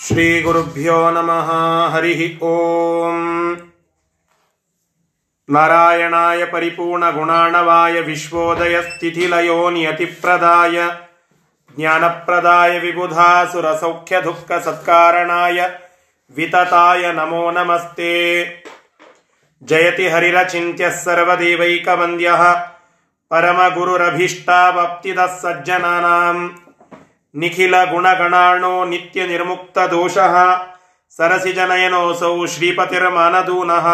ಶ್ರೀಗುರುಭ್ಯೋ ನಮಃ ಹರಿ ಓಂ ನಾರಾಯಣಾಯ ಪರಿಪೂರ್ಣಗುಣಾಣವಾಯ ವಿಶ್ವೋದಯ ಸ್ಥಿತಿಲಯೋ ನಿಯತಿಪ್ರದಾಯ ಜ್ಞಾನಪ್ರದಾಯ ವಿಬುಧಾಸುರಸೌಖ್ಯದುಃಖ ಸತ್ಕಾರಣಾಯ ವಿತತಾಯ ನಮೋ ನಮಸ್ತೆ ಜಯತಿ ಹರಿರಚಿಂತ್ಯಃ ಸರ್ವದೇವೈಕವಂದ್ಯಃ ಪರಮಗುರುರಭೀಷ್ಟಾವಪ್ತಿದಃ ಸಜ್ಜನಾನಾಂ ನಿಖಿಲಗುಣಗಣಾಣೋ ನಿತ್ಯ ನಿರ್ಮುಕ್ತ ದೋಷಃ. ಸರಸಿಜನಯನೋಸೌ ಶ್ರೀಪತಿರ್ಮನದೂನಃ.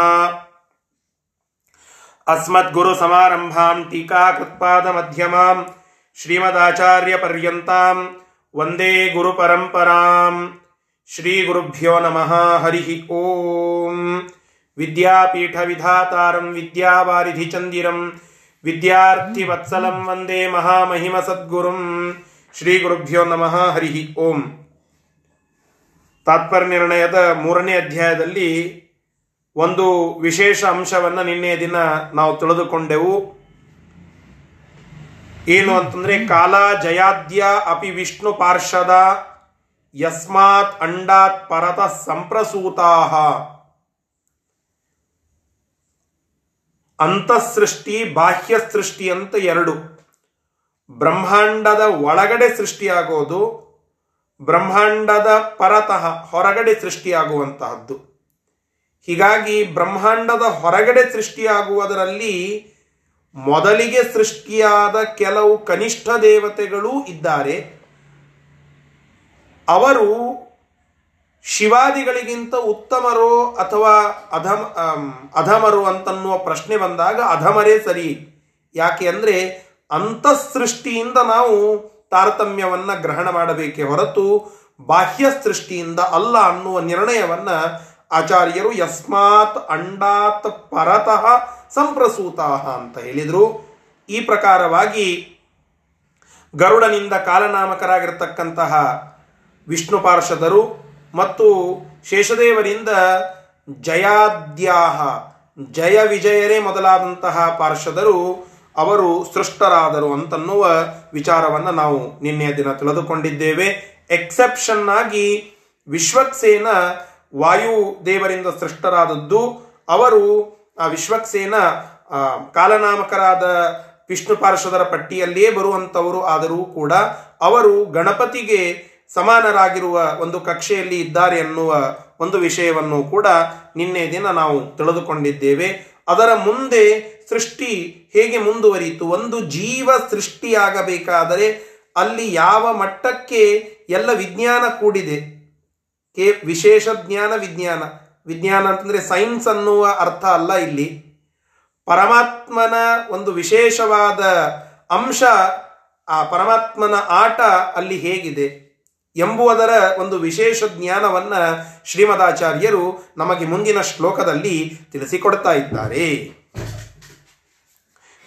ಅಸ್ಮದ್ಗುರುಸಮಾರಂಭಾಂ ಟೀಕಾಕೃತ್ಪಾದಮಧ್ಯಮಾಂ ಶ್ರೀಮದಾಚಾರ್ಯಪರ್ಯಂತಾಂ ವಂದೇ ಗುರುಪರಂಪರಾಂ ಶ್ರೀಗುರುಭ್ಯೋ ನಮಃ ಹರಿಃ ಓಂ. ವಿದ್ಯಾಪೀಠವಿಧಾತಾರಂ ವಿದ್ಯಾವಾರಿಧಿಚಂದಿರಂ ವಿದ್ಯಾರ್ಥಿವತ್ಸಲಂ ವಂದೇ ಮಹಾಮಹಿಮಸದ್ಗುರುಂ ಶ್ರೀಗುರುಭ್ಯೋ ನಮಃ ಹರಿ ಓಂ. ತಾತ್ಪರ್ಯ ನಿರ್ಣಯದ ಮೂರನೇ ಅಧ್ಯಾಯದಲ್ಲಿ ಒಂದು ವಿಶೇಷ ಅಂಶವನ್ನು ನಿನ್ನೆಯ ದಿನ ನಾವು ತಿಳಿದುಕೊಂಡೆವು. ಏನು ಅಂತಂದ್ರೆ, ಕಾಲ ಜಯಾದ್ಯ ಅಪಿ ವಿಷ್ಣು ಪಾರ್ಷದ ಯಸ್ಮಾತ್ ಅಂಡಾತ್ ಪರತ ಸಂಪ್ರಸೂತಾ ಅಂತಃಸೃಷ್ಟಿ ಬಾಹ್ಯ ಸೃಷ್ಟಿ ಅಂತ ಎರಡು. ಬ್ರಹ್ಮಾಂಡದ ಒಳಗಡೆ ಸೃಷ್ಟಿಯಾಗೋದು, ಬ್ರಹ್ಮಾಂಡದ ಪರತಃ ಹೊರಗಡೆ ಸೃಷ್ಟಿಯಾಗುವಂತಹದ್ದು. ಹೀಗಾಗಿ ಬ್ರಹ್ಮಾಂಡದ ಹೊರಗಡೆ ಸೃಷ್ಟಿಯಾಗುವುದರಲ್ಲಿ ಮೊದಲಿಗೆ ಸೃಷ್ಟಿಯಾದ ಕೆಲವು ಕನಿಷ್ಠ ದೇವತೆಗಳೂ ಇದ್ದಾರೆ. ಅವರು ಶಿವಾದಿಗಳಿಗಿಂತ ಉತ್ತಮರೋ ಅಥವಾ ಅಧಮ ಅಧಮರು ಅಂತನ್ನುವ ಪ್ರಶ್ನೆ ಬಂದಾಗ ಅಧಮರೇ ಸರಿ. ಯಾಕೆ ಅಂದರೆ ಅಂತಃಸೃಷ್ಟಿಯಿಂದ ನಾವು ತಾರತಮ್ಯವನ್ನು ಗ್ರಹಣ ಮಾಡಬೇಕೇ ಹೊರತು ಬಾಹ್ಯ ಸೃಷ್ಟಿಯಿಂದ ಅಲ್ಲ ಅನ್ನುವ ನಿರ್ಣಯವನ್ನು ಆಚಾರ್ಯರು ಯಸ್ಮಾತ್ ಅಂಡಾತ್ ಪರತಃ ಸಂಪ್ರಸೂತಾಹ ಅಂತ ಹೇಳಿದರು. ಈ ಪ್ರಕಾರವಾಗಿ ಗರುಡನಿಂದ ಕಾಲನಾಮಕರಾಗಿರ್ತಕ್ಕಂತಹ ವಿಷ್ಣು ಪಾರ್ಷದರು ಮತ್ತು ಶೇಷದೇವರಿಂದ ಜಯಾದ್ಯಾಹ, ಜಯ ವಿಜಯರೇ ಮೊದಲಾದಂತಹ ಪಾರ್ಷದರು ಅವರು ಸೃಷ್ಟರಾದರು ಅಂತನ್ನುವ ವಿಚಾರವನ್ನು ನಾವು ನಿನ್ನೆಯ ದಿನ ತಿಳಿದುಕೊಂಡಿದ್ದೇವೆ. ಎಕ್ಸೆಪ್ಷನ್ ಆಗಿ ವಿಶ್ವಕ್ಸೇನ ವಾಯು ದೇವರಿಂದ ಸೃಷ್ಟರಾದದ್ದು, ಅವರು ಆ ವಿಶ್ವಕ್ಸೇನ ಕಾಲನಾಮಕರಾದ ವಿಷ್ಣು ಪಾರ್ಶ್ವದರ ಪಟ್ಟಿಯಲ್ಲಿಯೇ ಬರುವಂಥವರು ಆದರೂ ಕೂಡ ಅವರು ಗಣಪತಿಗೆ ಸಮಾನರಾಗಿರುವ ಒಂದು ಕಕ್ಷೆಯಲ್ಲಿ ಇದ್ದಾರೆ ಎನ್ನುವ ಒಂದು ವಿಷಯವನ್ನು ಕೂಡ ನಿನ್ನೆ ದಿನ ನಾವು ತಿಳಿದುಕೊಂಡಿದ್ದೇವೆ. ಅದರ ಮುಂದೆ ಸೃಷ್ಟಿ ಹೇಗೆ ಮುಂದುವರಿಯಿತು? ಒಂದು ಜೀವ ಸೃಷ್ಟಿಯಾಗಬೇಕಾದರೆ ಅಲ್ಲಿ ಯಾವ ಮಟ್ಟಕ್ಕೆ ಎಲ್ಲ ವಿಜ್ಞಾನ ಕೂಡಿದೆ? ಕೇ ವಿಶೇಷ ಜ್ಞಾನ, ವಿಜ್ಞಾನ. ವಿಜ್ಞಾನ ಅಂತಂದರೆ ಸೈನ್ಸ್ ಅನ್ನುವ ಅರ್ಥ ಅಲ್ಲ ಇಲ್ಲಿ. ಪರಮಾತ್ಮನ ಒಂದು ವಿಶೇಷವಾದ ಅಂಶ, ಆ ಪರಮಾತ್ಮನ ಆಟ ಅಲ್ಲಿ ಹೇಗಿದೆ? ಎಂಬುವುದರ ಒಂದು ವಿಶೇಷ ಜ್ಞಾನವನ್ನು ಶ್ರೀಮದಾಚಾರ್ಯರು ನಮಗೆ ಮುಂದಿನ ಶ್ಲೋಕದಲ್ಲಿ ತಿಳಿಸಿಕೊಡ್ತಾ ಇದ್ದಾರೆ.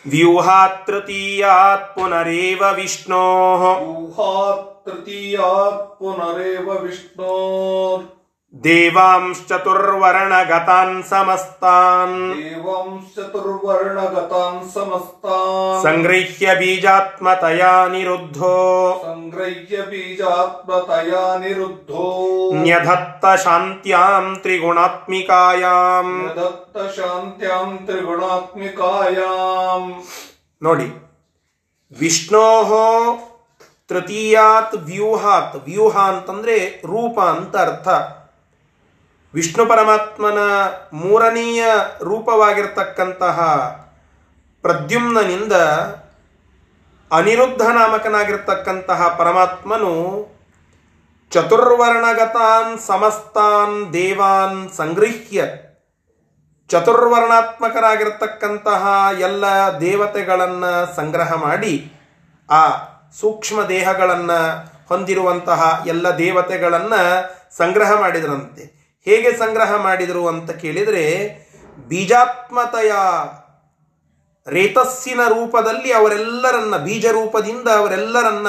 ವ್ಯೂಹಾತೃತೀಯಾತ್ ಪುನರೇವ ವಿಷ್ಣೋ. ವ್ಯೂಹಾತ್ ಪುನರೇವ ವಿಷ್ಣೋ. देवांश्चतुर्वर्णगतान् समस्तान्। देवांश्चतुर्वर्णगतान् समस्तान्। सङ्गृह्य बीजात्मतया निरुद्धो। सङ्गृह्य बीजात्मतया निरुद्धो। न्यधत्त शान्त्याम् त्रिगुणात्मिकायाम्। न्यधत्त शान्त्याम् त्रिगुणात्मिकायाम् नोडि विष्णोः तृतीयात् व्यूहात् व्यूहान्तंद्रे रूपांत अर्थ ವಿಷ್ಣು ಪರಮಾತ್ಮನ ಮೂರನೆಯ ರೂಪವಾಗಿರ್ತಕ್ಕಂತಹ ಪ್ರದ್ಯುಮ್ನನಿಂದ ಅನಿರುದ್ಧ ನಾಮಕನಾಗಿರ್ತಕ್ಕಂತಹ ಪರಮಾತ್ಮನು ಚತುರ್ವರ್ಣಗತಾನ್ ಸಮಸ್ತಾನ್ ದೇವಾನ್ ಸಂಗೃಹ್ಯ. ಚತುರ್ವರ್ಣಾತ್ಮಕರಾಗಿರ್ತಕ್ಕಂತಹ ಎಲ್ಲ ದೇವತೆಗಳನ್ನು ಸಂಗ್ರಹ ಮಾಡಿ ಆ ಸೂಕ್ಷ್ಮ ದೇಹಗಳನ್ನು ಹೊಂದಿರುವಂತಹ ಎಲ್ಲ ದೇವತೆಗಳನ್ನು ಸಂಗ್ರಹ ಮಾಡಿದರಂತೆ. ಹೇಗೆ ಸಂಗ್ರಹ ಮಾಡಿದರು ಅಂತ ಕೇಳಿದರೆ, ಬೀಜಾತ್ಮತೆಯ ರೇತಸ್ಸಿನ ರೂಪದಲ್ಲಿ ಅವರೆಲ್ಲರನ್ನ ಬೀಜ ರೂಪದಿಂದ ಅವರೆಲ್ಲರನ್ನ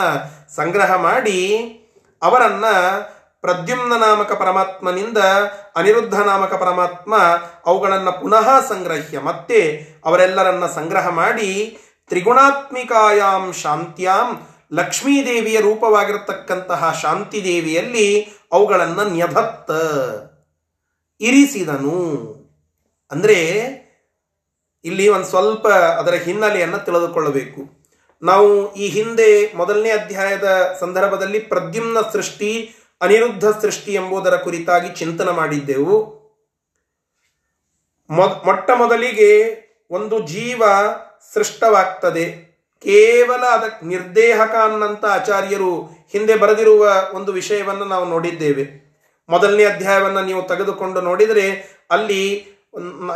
ಸಂಗ್ರಹ ಮಾಡಿ, ಅವರನ್ನ ಪ್ರದ್ಯುಮ್ನ ನಾಮಕ ಪರಮಾತ್ಮನಿಂದ ಅನಿರುದ್ಧ ನಾಮಕ ಪರಮಾತ್ಮ ಅವುಗಳನ್ನು ಪುನಃ ಸಂಗ್ರಹ್ಯ, ಮತ್ತೆ ಅವರೆಲ್ಲರನ್ನ ಸಂಗ್ರಹ ಮಾಡಿ ತ್ರಿಗುಣಾತ್ಮಿಕಾಯಾಮ್ ಶಾಂತ್ಯಾಂ ಲಕ್ಷ್ಮೀದೇವಿಯ ರೂಪವಾಗಿರತಕ್ಕಂತಹ ಶಾಂತಿ ದೇವಿಯಲ್ಲಿ ಅವುಗಳನ್ನು ನ್ಯಧತ್ತ ಇರಿಸಿದನು. ಅಂದ್ರೆ ಇಲ್ಲಿ ಒಂದು ಸ್ವಲ್ಪ ಅದರ ಹಿನ್ನೆಲೆಯನ್ನು ತಿಳಿದುಕೊಳ್ಳಬೇಕು. ನಾವು ಈ ಹಿಂದೆ ಮೊದಲನೇ ಅಧ್ಯಾಯದ ಸಂದರ್ಭದಲ್ಲಿ ಪ್ರದ್ಯುಮ್ನ ಸೃಷ್ಟಿ, ಅನಿರುದ್ಧ ಸೃಷ್ಟಿ ಎಂಬುದರ ಕುರಿತಾಗಿ ಚಿಂತನೆ ಮಾಡಿದ್ದೆವು. ಮೊಟ್ಟ ಮೊದಲಿಗೆ ಒಂದು ಜೀವ ಸೃಷ್ಟವಾಗ್ತದೆ. ಕೇವಲ ಅದಕ್ಕೆ ನಿರ್ದೇಹಕ ಅನ್ನಂತ ಆಚಾರ್ಯರು ಹಿಂದೆ ಬರೆದಿರುವ ಒಂದು ವಿಷಯವನ್ನು ನಾವು ನೋಡಿದ್ದೇವೆ. ಮೊದಲನೇ ಅಧ್ಯಾಯವನ್ನು ನೀವು ತೆಗೆದುಕೊಂಡು ನೋಡಿದರೆ ಅಲ್ಲಿ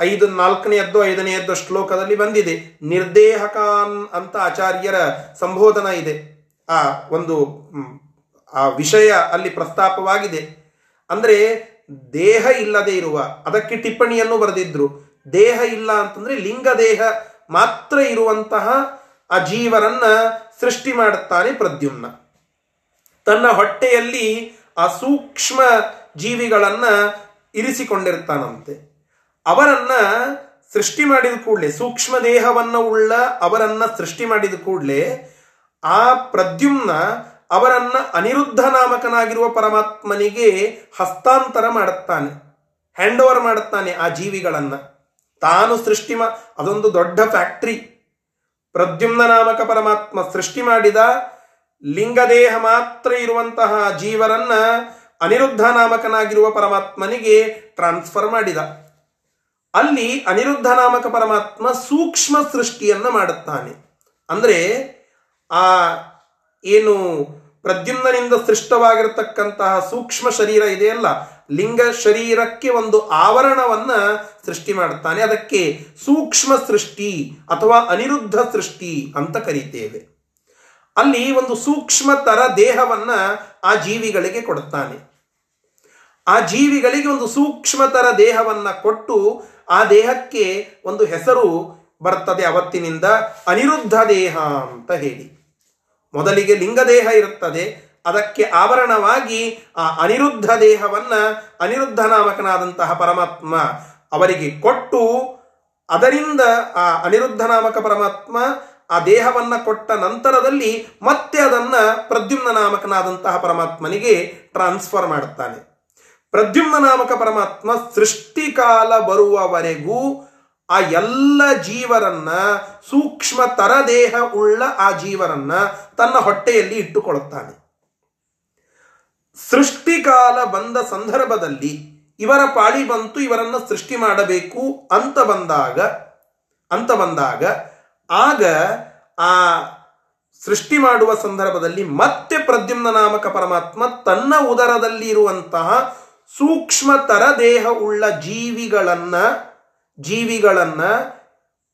ಐದು ನಾಲ್ಕನೆಯದ್ದು, ಐದನೆಯದ್ದು ಶ್ಲೋಕದಲ್ಲಿ ಬಂದಿದೆ. ನಿರ್ದೇಹಕಾನ್ ಅಂತ ಆಚಾರ್ಯರ ಸಂಬೋಧನ ಇದೆ. ಆ ಒಂದು ಆ ವಿಷಯ ಅಲ್ಲಿ ಪ್ರಸ್ತಾಪವಾಗಿದೆ. ಅಂದರೆ ದೇಹ ಇಲ್ಲದೆ ಇರುವ, ಅದಕ್ಕೆ ಟಿಪ್ಪಣಿಯನ್ನು ಬರೆದಿದ್ರು. ದೇಹ ಇಲ್ಲ ಅಂತಂದ್ರೆ ಲಿಂಗ ದೇಹ ಮಾತ್ರ ಇರುವಂತಹ ಆ ಜೀವನನ್ನ ಸೃಷ್ಟಿ ಮಾಡುತ್ತಾನೆ ಪ್ರದ್ಯುಮ್ನ. ತನ್ನ ಹೊಟ್ಟೆಯಲ್ಲಿ ಆ ಸೂಕ್ಷ್ಮ ಜೀವಿಗಳನ್ನ ಇರಿಸಿಕೊಂಡಿರ್ತಾನಂತೆ. ಅವರನ್ನ ಸೃಷ್ಟಿ ಮಾಡಿದ ಕೂಡಲೇ, ಸೂಕ್ಷ್ಮ ದೇಹವನ್ನು ಉಳ್ಳ ಅವರನ್ನ ಸೃಷ್ಟಿ ಮಾಡಿದ ಕೂಡಲೇ, ಆ ಪ್ರದ್ಯುಮ್ನ ಅವರನ್ನ ಅನಿರುದ್ಧ ನಾಮಕನಾಗಿರುವ ಪರಮಾತ್ಮನಿಗೆ ಹಸ್ತಾಂತರ ಮಾಡುತ್ತಾನೆ ಹ್ಯಾಂಡ್ ಓವರ್ ಮಾಡುತ್ತಾನೆ ಆ ಜೀವಿಗಳನ್ನ. ತಾನು ಸೃಷ್ಟಿ ಮಾ, ಅದೊಂದು ದೊಡ್ಡ ಫ್ಯಾಕ್ಟ್ರಿ ಪ್ರದ್ಯುಮ್ನ ನಾಮಕ ಪರಮಾತ್ಮ ಸೃಷ್ಟಿ ಮಾಡಿದ ಲಿಂಗದೇಹ ಮಾತ್ರ ಇರುವಂತಹ ಜೀವರನ್ನ ಅನಿರುದ್ಧ ನಾಮಕನಾಗಿರುವ ಪರಮಾತ್ಮನಿಗೆ ಟ್ರಾನ್ಸ್ಫರ್ ಮಾಡಿದ. ಅಲ್ಲಿ ಅನಿರುದ್ಧ ನಾಮಕ ಪರಮಾತ್ಮ ಸೂಕ್ಷ್ಮ ಸೃಷ್ಟಿಯನ್ನು ಮಾಡುತ್ತಾನೆ. ಅಂದರೆ ಆ ಏನು ಪ್ರದ್ಯುಮ್ನಿಂದ ಸೃಷ್ಟವಾಗಿರತಕ್ಕಂತಹ ಸೂಕ್ಷ್ಮ ಶರೀರ ಇದೆಯಲ್ಲ ಲಿಂಗ ಶರೀರಕ್ಕೆ ಒಂದು ಆವರಣವನ್ನ ಸೃಷ್ಟಿ ಮಾಡುತ್ತಾನೆ. ಅದಕ್ಕೆ ಸೂಕ್ಷ್ಮ ಸೃಷ್ಟಿ ಅಥವಾ ಅನಿರುದ್ಧ ಸೃಷ್ಟಿ ಅಂತ ಕರೀತೇವೆ. ಅಲ್ಲಿ ಒಂದು ಸೂಕ್ಷ್ಮತರ ದೇಹವನ್ನ ಆ ಜೀವಿಗಳಿಗೆ ಕೊಡುತ್ತಾನೆ. ಆ ಜೀವಿಗಳಿಗೆ ಒಂದು ಸೂಕ್ಷ್ಮತರ ದೇಹವನ್ನು ಕೊಟ್ಟು ಆ ದೇಹಕ್ಕೆ ಒಂದು ಹೆಸರು ಬರ್ತದೆ ಅವತ್ತಿನಿಂದ ಅನಿರುದ್ಧ ದೇಹ ಅಂತ ಹೇಳಿ. ಮೊದಲಿಗೆ ಲಿಂಗದೇಹ ಇರುತ್ತದೆ. ಅದಕ್ಕೆ ಆವರಣವಾಗಿ ಆ ಅನಿರುದ್ಧ ದೇಹವನ್ನ ಅನಿರುದ್ಧ ನಾಮಕನಾದಂತಹ ಪರಮಾತ್ಮ ಅವರಿಗೆ ಕೊಟ್ಟು ಅದರಿಂದ ಆ ಅನಿರುದ್ಧ ನಾಮಕ ಪರಮಾತ್ಮ ಆ ದೇಹವನ್ನ ಕೊಟ್ಟ ನಂತರದಲ್ಲಿ ಮತ್ತೆ ಅದನ್ನ ಪ್ರದ್ಯುಮ್ನ ನಾಮಕನಾದಂತಹ ಪರಮಾತ್ಮನಿಗೆ ಟ್ರಾನ್ಸ್ಫರ್ ಮಾಡುತ್ತಾನೆ. ಪ್ರದ್ಯುಮ್ನ ನಾಮಕ ಪರಮಾತ್ಮ ಸೃಷ್ಟಿಕಾಲ ಬರುವವರೆಗೂ ಆ ಎಲ್ಲ ಜೀವರನ್ನ ಸೂಕ್ಷ್ಮ ತರದೇಹ ಉಳ್ಳ ಆ ಜೀವರನ್ನ ತನ್ನ ಹೊಟ್ಟೆಯಲ್ಲಿ ಇಟ್ಟುಕೊಳ್ಳುತ್ತಾನೆ. ಸೃಷ್ಟಿಕಾಲ ಬಂದ ಸಂದರ್ಭದಲ್ಲಿ ಇವರ ಪಾಳಿ ಬಂತು, ಇವರನ್ನ ಸೃಷ್ಟಿ ಮಾಡಬೇಕು ಅಂತ ಬಂದಾಗ ಅಂತ ಬಂದಾಗ ಆಗ ಆ ಸೃಷ್ಟಿ ಮಾಡುವ ಸಂದರ್ಭದಲ್ಲಿ ಮತ್ತೆ ಪ್ರದ್ಯುಮ್ನ ನಾಮಕ ಪರಮಾತ್ಮ ತನ್ನ ಉದರದಲ್ಲಿ ಇರುವಂತಹ ಸೂಕ್ಷ್ಮ ತರದೇಹ ಉಳ್ಳ ಜೀವಿಗಳನ್ನ ಜೀವಿಗಳನ್ನ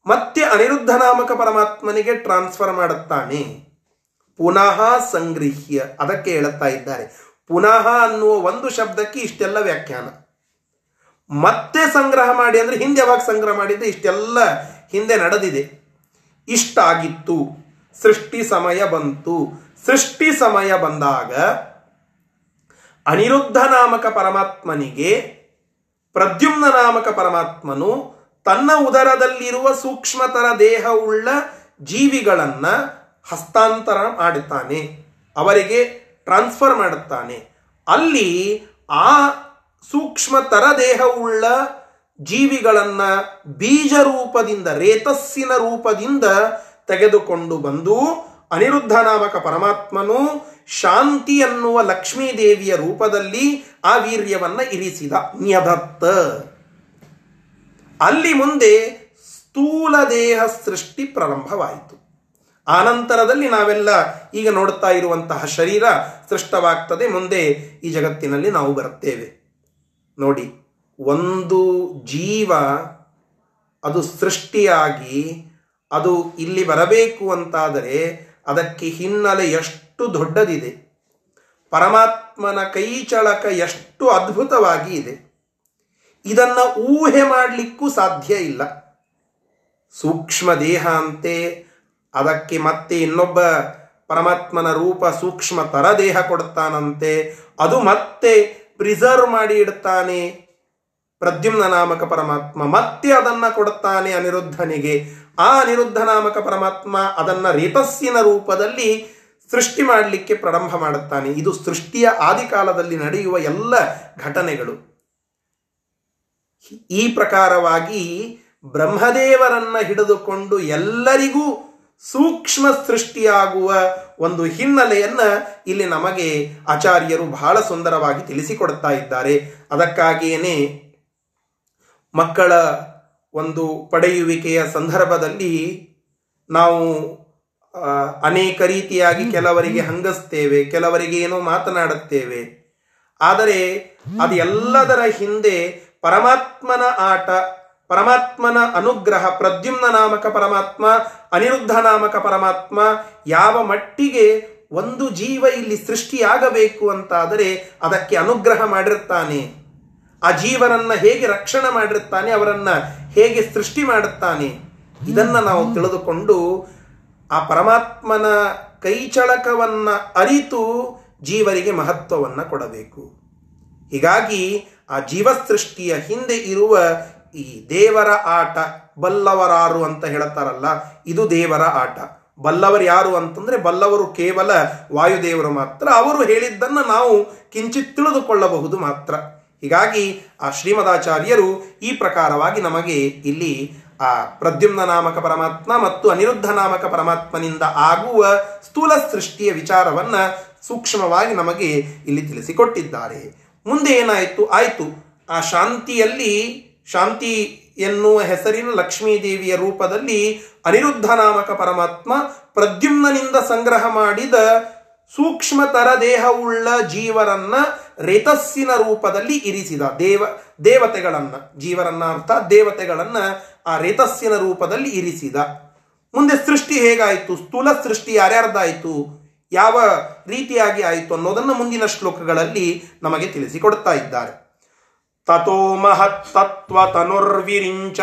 ಮತ್ತೆ ಅನಿರುದ್ಧ ನಾಮಕ ಪರಮಾತ್ಮನಿಗೆ ಟ್ರಾನ್ಸ್ಫರ್ ಮಾಡುತ್ತಾನೆ. ಪುನಃ ಸಂಗ್ರಹ್ಯ ಅದಕ್ಕೆ ಹೇಳುತ್ತಾ ಇದ್ದಾರೆ. ಪುನಃ ಅನ್ನುವ ಒಂದು ಶಬ್ದಕ್ಕೆ ಇಷ್ಟೆಲ್ಲ ವ್ಯಾಖ್ಯಾನ. ಮತ್ತೆ ಸಂಗ್ರಹ ಮಾಡಿ ಅಂದ್ರೆ ಹಿಂದೆ ಯಾವಾಗ ಸಂಗ್ರಹ ಮಾಡಿದ್ರೆ ಇಷ್ಟೆಲ್ಲ ಹಿಂದೆ ನಡೆದಿದೆ. ಇಷ್ಟಾಗಿತ್ತು. ಸೃಷ್ಟಿ ಸಮಯ ಬಂತು. ಸೃಷ್ಟಿ ಸಮಯ ಬಂದಾಗ ಅನಿರುದ್ಧ ನಾಮಕ ಪರಮಾತ್ಮನಿಗೆ ಪ್ರದ್ಯುಮ್ನ ನಾಮಕ ಪರಮಾತ್ಮನು ತನ್ನ ಉದರದಲ್ಲಿರುವ ಸೂಕ್ಷ್ಮತರ ದೇಹ ಉಳ್ಳ ಜೀವಿಗಳನ್ನ ಹಸ್ತಾಂತರ ಮಾಡುತ್ತಾನೆ ಅವರಿಗೆ ಟ್ರಾನ್ಸ್ಫರ್ ಮಾಡುತ್ತಾನೆ. ಅಲ್ಲಿ ಆ ಸೂಕ್ಷ್ಮತರ ದೇಹವುಳ್ಳ ಜೀವಿಗಳನ್ನ ಬೀಜ ರೂಪದಿಂದ ರೇತಸ್ಸಿನ ರೂಪದಿಂದ ತೆಗೆದುಕೊಂಡು ಬಂದು ಅನಿರುದ್ಧ ನಾಮಕ ಪರಮಾತ್ಮನು ಶಾಂತಿ ಅನ್ನುವ ಲಕ್ಷ್ಮೀ ದೇವಿಯ ರೂಪದಲ್ಲಿ ಆ ವೀರ್ಯವನ್ನು ಇರಿಸಿದ ನ್ಯದತ್ತ ಅಲ್ಲಿ ಮುಂದೆ ಸ್ಥೂಲ ದೇಹ ಸೃಷ್ಟಿ ಪ್ರಾರಂಭವಾಯಿತು. ಆನಂತರದಲ್ಲಿ ನಾವೆಲ್ಲ ಈಗ ನೋಡ್ತಾ ಇರುವಂತಹ ಶರೀರ ಸೃಷ್ಟವಾಗ್ತದೆ. ಮುಂದೆ ಈ ಜಗತ್ತಿನಲ್ಲಿ ನಾವು ಬರುತ್ತೇವೆ. ನೋಡಿ, ಒಂದು ಜೀವ ಅದು ಸೃಷ್ಟಿಯಾಗಿ ಅದು ಇಲ್ಲಿ ಬರಬೇಕು ಅಂತಾದರೆ ಅದಕ್ಕೆ ಹಿನ್ನೆಲೆ ಎಷ್ಟು ದೊಡ್ಡದಿದೆ. ಪರಮಾತ್ಮನ ಕೈಚಳಕ ಎಷ್ಟು ಅದ್ಭುತವಾಗಿ ಇದೆ. ಇದನ್ನ ಊಹೆ ಮಾಡಲಿಕ್ಕೂ ಸಾಧ್ಯ ಇಲ್ಲ. ಸೂಕ್ಷ್ಮ ದೇಹ ಅಂತೆ, ಅದಕ್ಕೆ ಮತ್ತೆ ಇನ್ನೊಬ್ಬ ಪರಮಾತ್ಮನ ರೂಪ ಸೂಕ್ಷ್ಮ ತರ ದೇಹ ಕೊಡ್ತಾನಂತೆ, ಅದು ಮತ್ತೆ ಪ್ರಿಸರ್ವ್ ಮಾಡಿ ಇಡ್ತಾನೆ. ಪ್ರದ್ಯುಮ್ನ ನಾಮಕ ಪರಮಾತ್ಮ ಮತ್ತೆ ಅದನ್ನ ಕೊಡುತ್ತಾನೆ ಅನಿರುದ್ಧನಿಗೆ. ಆ ಅನಿರುದ್ಧ ನಾಮಕ ಪರಮಾತ್ಮ ಅದನ್ನ ರೇತಸ್ಸಿನ ರೂಪದಲ್ಲಿ ಸೃಷ್ಟಿ ಮಾಡಲಿಕ್ಕೆ ಪ್ರಾರಂಭ ಮಾಡುತ್ತಾನೆ. ಇದು ಸೃಷ್ಟಿಯ ಆದಿಕಾಲದಲ್ಲಿ ನಡೆಯುವ ಎಲ್ಲ ಘಟನೆಗಳು. ಈ ಪ್ರಕಾರವಾಗಿ ಬ್ರಹ್ಮದೇವರನ್ನ ಹಿಡಿದುಕೊಂಡು ಎಲ್ಲರಿಗೂ ಸೂಕ್ಷ್ಮ ಸೃಷ್ಟಿಯಾಗುವ ಒಂದು ಹಿನ್ನೆಲೆಯನ್ನು ಇಲ್ಲಿ ನಮಗೆ ಆಚಾರ್ಯರು ಬಹಳ ಸುಂದರವಾಗಿ ತಿಳಿಸಿಕೊಡ್ತಾ ಇದ್ದಾರೆ. ಅದಕ್ಕಾಗಿಯೇ ಮಕ್ಕಳ ಒಂದು ಪಡೆಯುವಿಕೆಯ ಸಂದರ್ಭದಲ್ಲಿ ನಾವು ಅನೇಕ ರೀತಿಯಾಗಿ ಕೆಲವರಿಗೆ ಹಂಗಸ್ತೇವೆ ಕೆಲವರಿಗೆ ಏನೋ ಮಾತನಾಡುತ್ತೇವೆ. ಆದರೆ ಅದು ಎಲ್ಲದರ ಹಿಂದೆ ಪರಮಾತ್ಮನ ಆಟ ಪರಮಾತ್ಮನ ಅನುಗ್ರಹ ಪ್ರದ್ಯುಮ್ನ ನಾಮಕ ಪರಮಾತ್ಮ ಅನಿರುದ್ಧ ನಾಮಕ ಪರಮಾತ್ಮ ಯಾವ ಮಟ್ಟಿಗೆ ಒಂದು ಜೀವ ಇಲ್ಲಿ ಸೃಷ್ಟಿಯಾಗಬೇಕು ಅಂತಾದರೆ ಅದಕ್ಕೆ ಅನುಗ್ರಹ ಮಾಡಿರ್ತಾನೆ. ಆ ಜೀವನನ್ನ ಹೇಗೆ ರಕ್ಷಣೆ ಮಾಡಿರ್ತಾನೆ ಅವರನ್ನ ಹೇಗೆ ಸೃಷ್ಟಿ ಮಾಡುತ್ತಾನೆ ಇದನ್ನ ನಾವು ತಿಳಿದುಕೊಂಡು ಆ ಪರಮಾತ್ಮನ ಕೈಚಳಕವನ್ನ ಅರಿತು ಜೀವರಿಗೆ ಮಹತ್ವವನ್ನು ಕೊಡಬೇಕು. ಹೀಗಾಗಿ ಆ ಜೀವಸೃಷ್ಟಿಯ ಹಿಂದೆ ಇರುವ ಈ ದೇವರ ಆಟ ಬಲ್ಲವರಾರು ಅಂತ ಹೇಳ್ತಾರಲ್ಲ, ಇದು ದೇವರ ಆಟ. ಬಲ್ಲವರು ಯಾರು ಅಂತಂದರೆ ಬಲ್ಲವರು ಕೇವಲ ವಾಯುದೇವರು ಮಾತ್ರ, ಅವರು ಹೇಳಿದ್ದನ್ನು ನಾವು ಕಿಂಚಿತ್ ತಿಳಿದುಕೊಳ್ಳಬಹುದು ಮಾತ್ರ. ಹೀಗಾಗಿ ಆ ಶ್ರೀಮದಾಚಾರ್ಯರು ಈ ಪ್ರಕಾರವಾಗಿ ನಮಗೆ ಇಲ್ಲಿ ಆ, ಪ್ರದ್ಯುಮ್ನ ನಾಮಕ ಪರಮಾತ್ಮ ಮತ್ತು ಅನಿರುದ್ಧ ನಾಮಕ ಪರಮಾತ್ಮನಿಂದ ಆಗುವ ಸ್ಥೂಲ ಸೃಷ್ಟಿಯ ವಿಚಾರವನ್ನ ಸೂಕ್ಷ್ಮವಾಗಿ ನಮಗೆ ಇಲ್ಲಿ ತಿಳಿಸಿಕೊಟ್ಟಿದ್ದಾರೆ. ಮುಂದೆ ಏನಾಯಿತು? ಆಯಿತು. ಆ ಶಾಂತಿಯಲ್ಲಿ, ಶಾಂತಿ ಎನ್ನುವ ಹೆಸರಿನ ಲಕ್ಷ್ಮೀದೇವಿಯ ರೂಪದಲ್ಲಿ ಅನಿರುದ್ಧ ನಾಮಕ ಪರಮಾತ್ಮ ಪ್ರದ್ಯುಮ್ನಿಂದ ಸಂಗ್ರಹ ಮಾಡಿದ ಸೂಕ್ಷ್ಮತರ ದೇಹವುಳ್ಳ ಜೀವರನ್ನ ರೇತಸ್ಸಿನ ರೂಪದಲ್ಲಿ ಇರಿಸಿದ ದೇವ, ದೇವತೆಗಳನ್ನ, ಜೀವರನ್ನ ಅರ್ಥ ದೇವತೆಗಳನ್ನ ಆ ರೇತಸ್ಸಿನ ರೂಪದಲ್ಲಿ ಇರಿಸಿದ. ಮುಂದೆ ಸೃಷ್ಟಿ ಹೇಗಾಯಿತು? ಸ್ಥೂಲ ಸೃಷ್ಟಿ ಯಾರ್ಯಾರ್ದಾಯಿತು? ಯಾವ ರೀತಿಯಾಗಿ ಆಯಿತು ಅನ್ನೋದನ್ನು ಮುಂದಿನ ಶ್ಲೋಕಗಳಲ್ಲಿ ನಮಗೆ ತಿಳಿಸಿಕೊಡ್ತಾ ಇದ್ದಾರೆ. ತಥೋ ಮಹತ್ತತ್ವ ತನುರ್ವಿರಿಂಚ.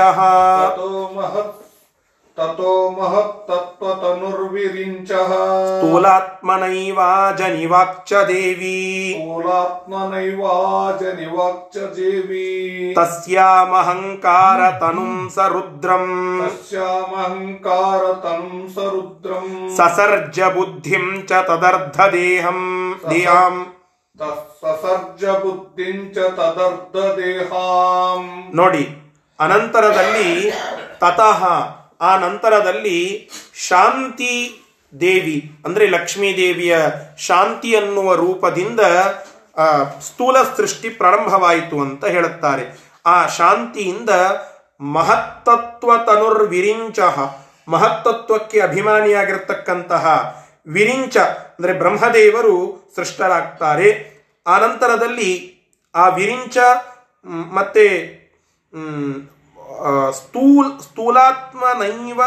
ततो महत् ततो महत्तत्त्वतनुर्विरिञ्चः ಸ್ಥೂಲಾತ್ಮನೈವ ಜನಿವಾಕ್ಚ ದೇವಿ स्थूलात्मनैवाजनिवाक्च देवी ತಸ್ಯಾಮಹಂಕಾರ ತನುಂ ಸ ರುದ್ರಂ तस्यामहङ्कारतनुं सरुद्रम् ಸಸರ್ಜ ಬುದ್ಧಿಂ ಚ ತದರ್ಧ ದೇಹಂ ದೇಹಾಂ ಸಸರ್ಜ ಬುದ್ಧಿಂ ಚ ತದರ್ಧದೇಹಾಂ ನೋಡಿ ಅನಂತರದಲ್ಲಿ ತತಃ ಆ ನಂತರದಲ್ಲಿ ಶಾಂತಿ ದೇವಿ, ಅಂದರೆ ಲಕ್ಷ್ಮೀ ದೇವಿಯ ಶಾಂತಿ ಅನ್ನುವ ರೂಪದಿಂದ ಸ್ಥೂಲ ಸೃಷ್ಟಿ ಪ್ರಾರಂಭವಾಯಿತು ಅಂತ ಹೇಳುತ್ತಾರೆ. ಆ ಶಾಂತಿಯಿಂದ ಮಹತ್ತತ್ವ ತನುರ್ವಿರಿಂಚ ಮಹತ್ತತ್ವಕ್ಕೆ ಅಭಿಮಾನಿಯಾಗಿರ್ತಕ್ಕಂತಹ ವಿರಿಂಚ, ಅಂದರೆ ಬ್ರಹ್ಮದೇವರು ಸೃಷ್ಟರಾಗ್ತಾರೆ. ಆ ನಂತರದಲ್ಲಿ ಆ ವಿರಿಂಚ ಮತ್ತೆ ಸ್ಥೂಲ್ ಸ್ಥೂಲಾತ್ಮ ನೈವ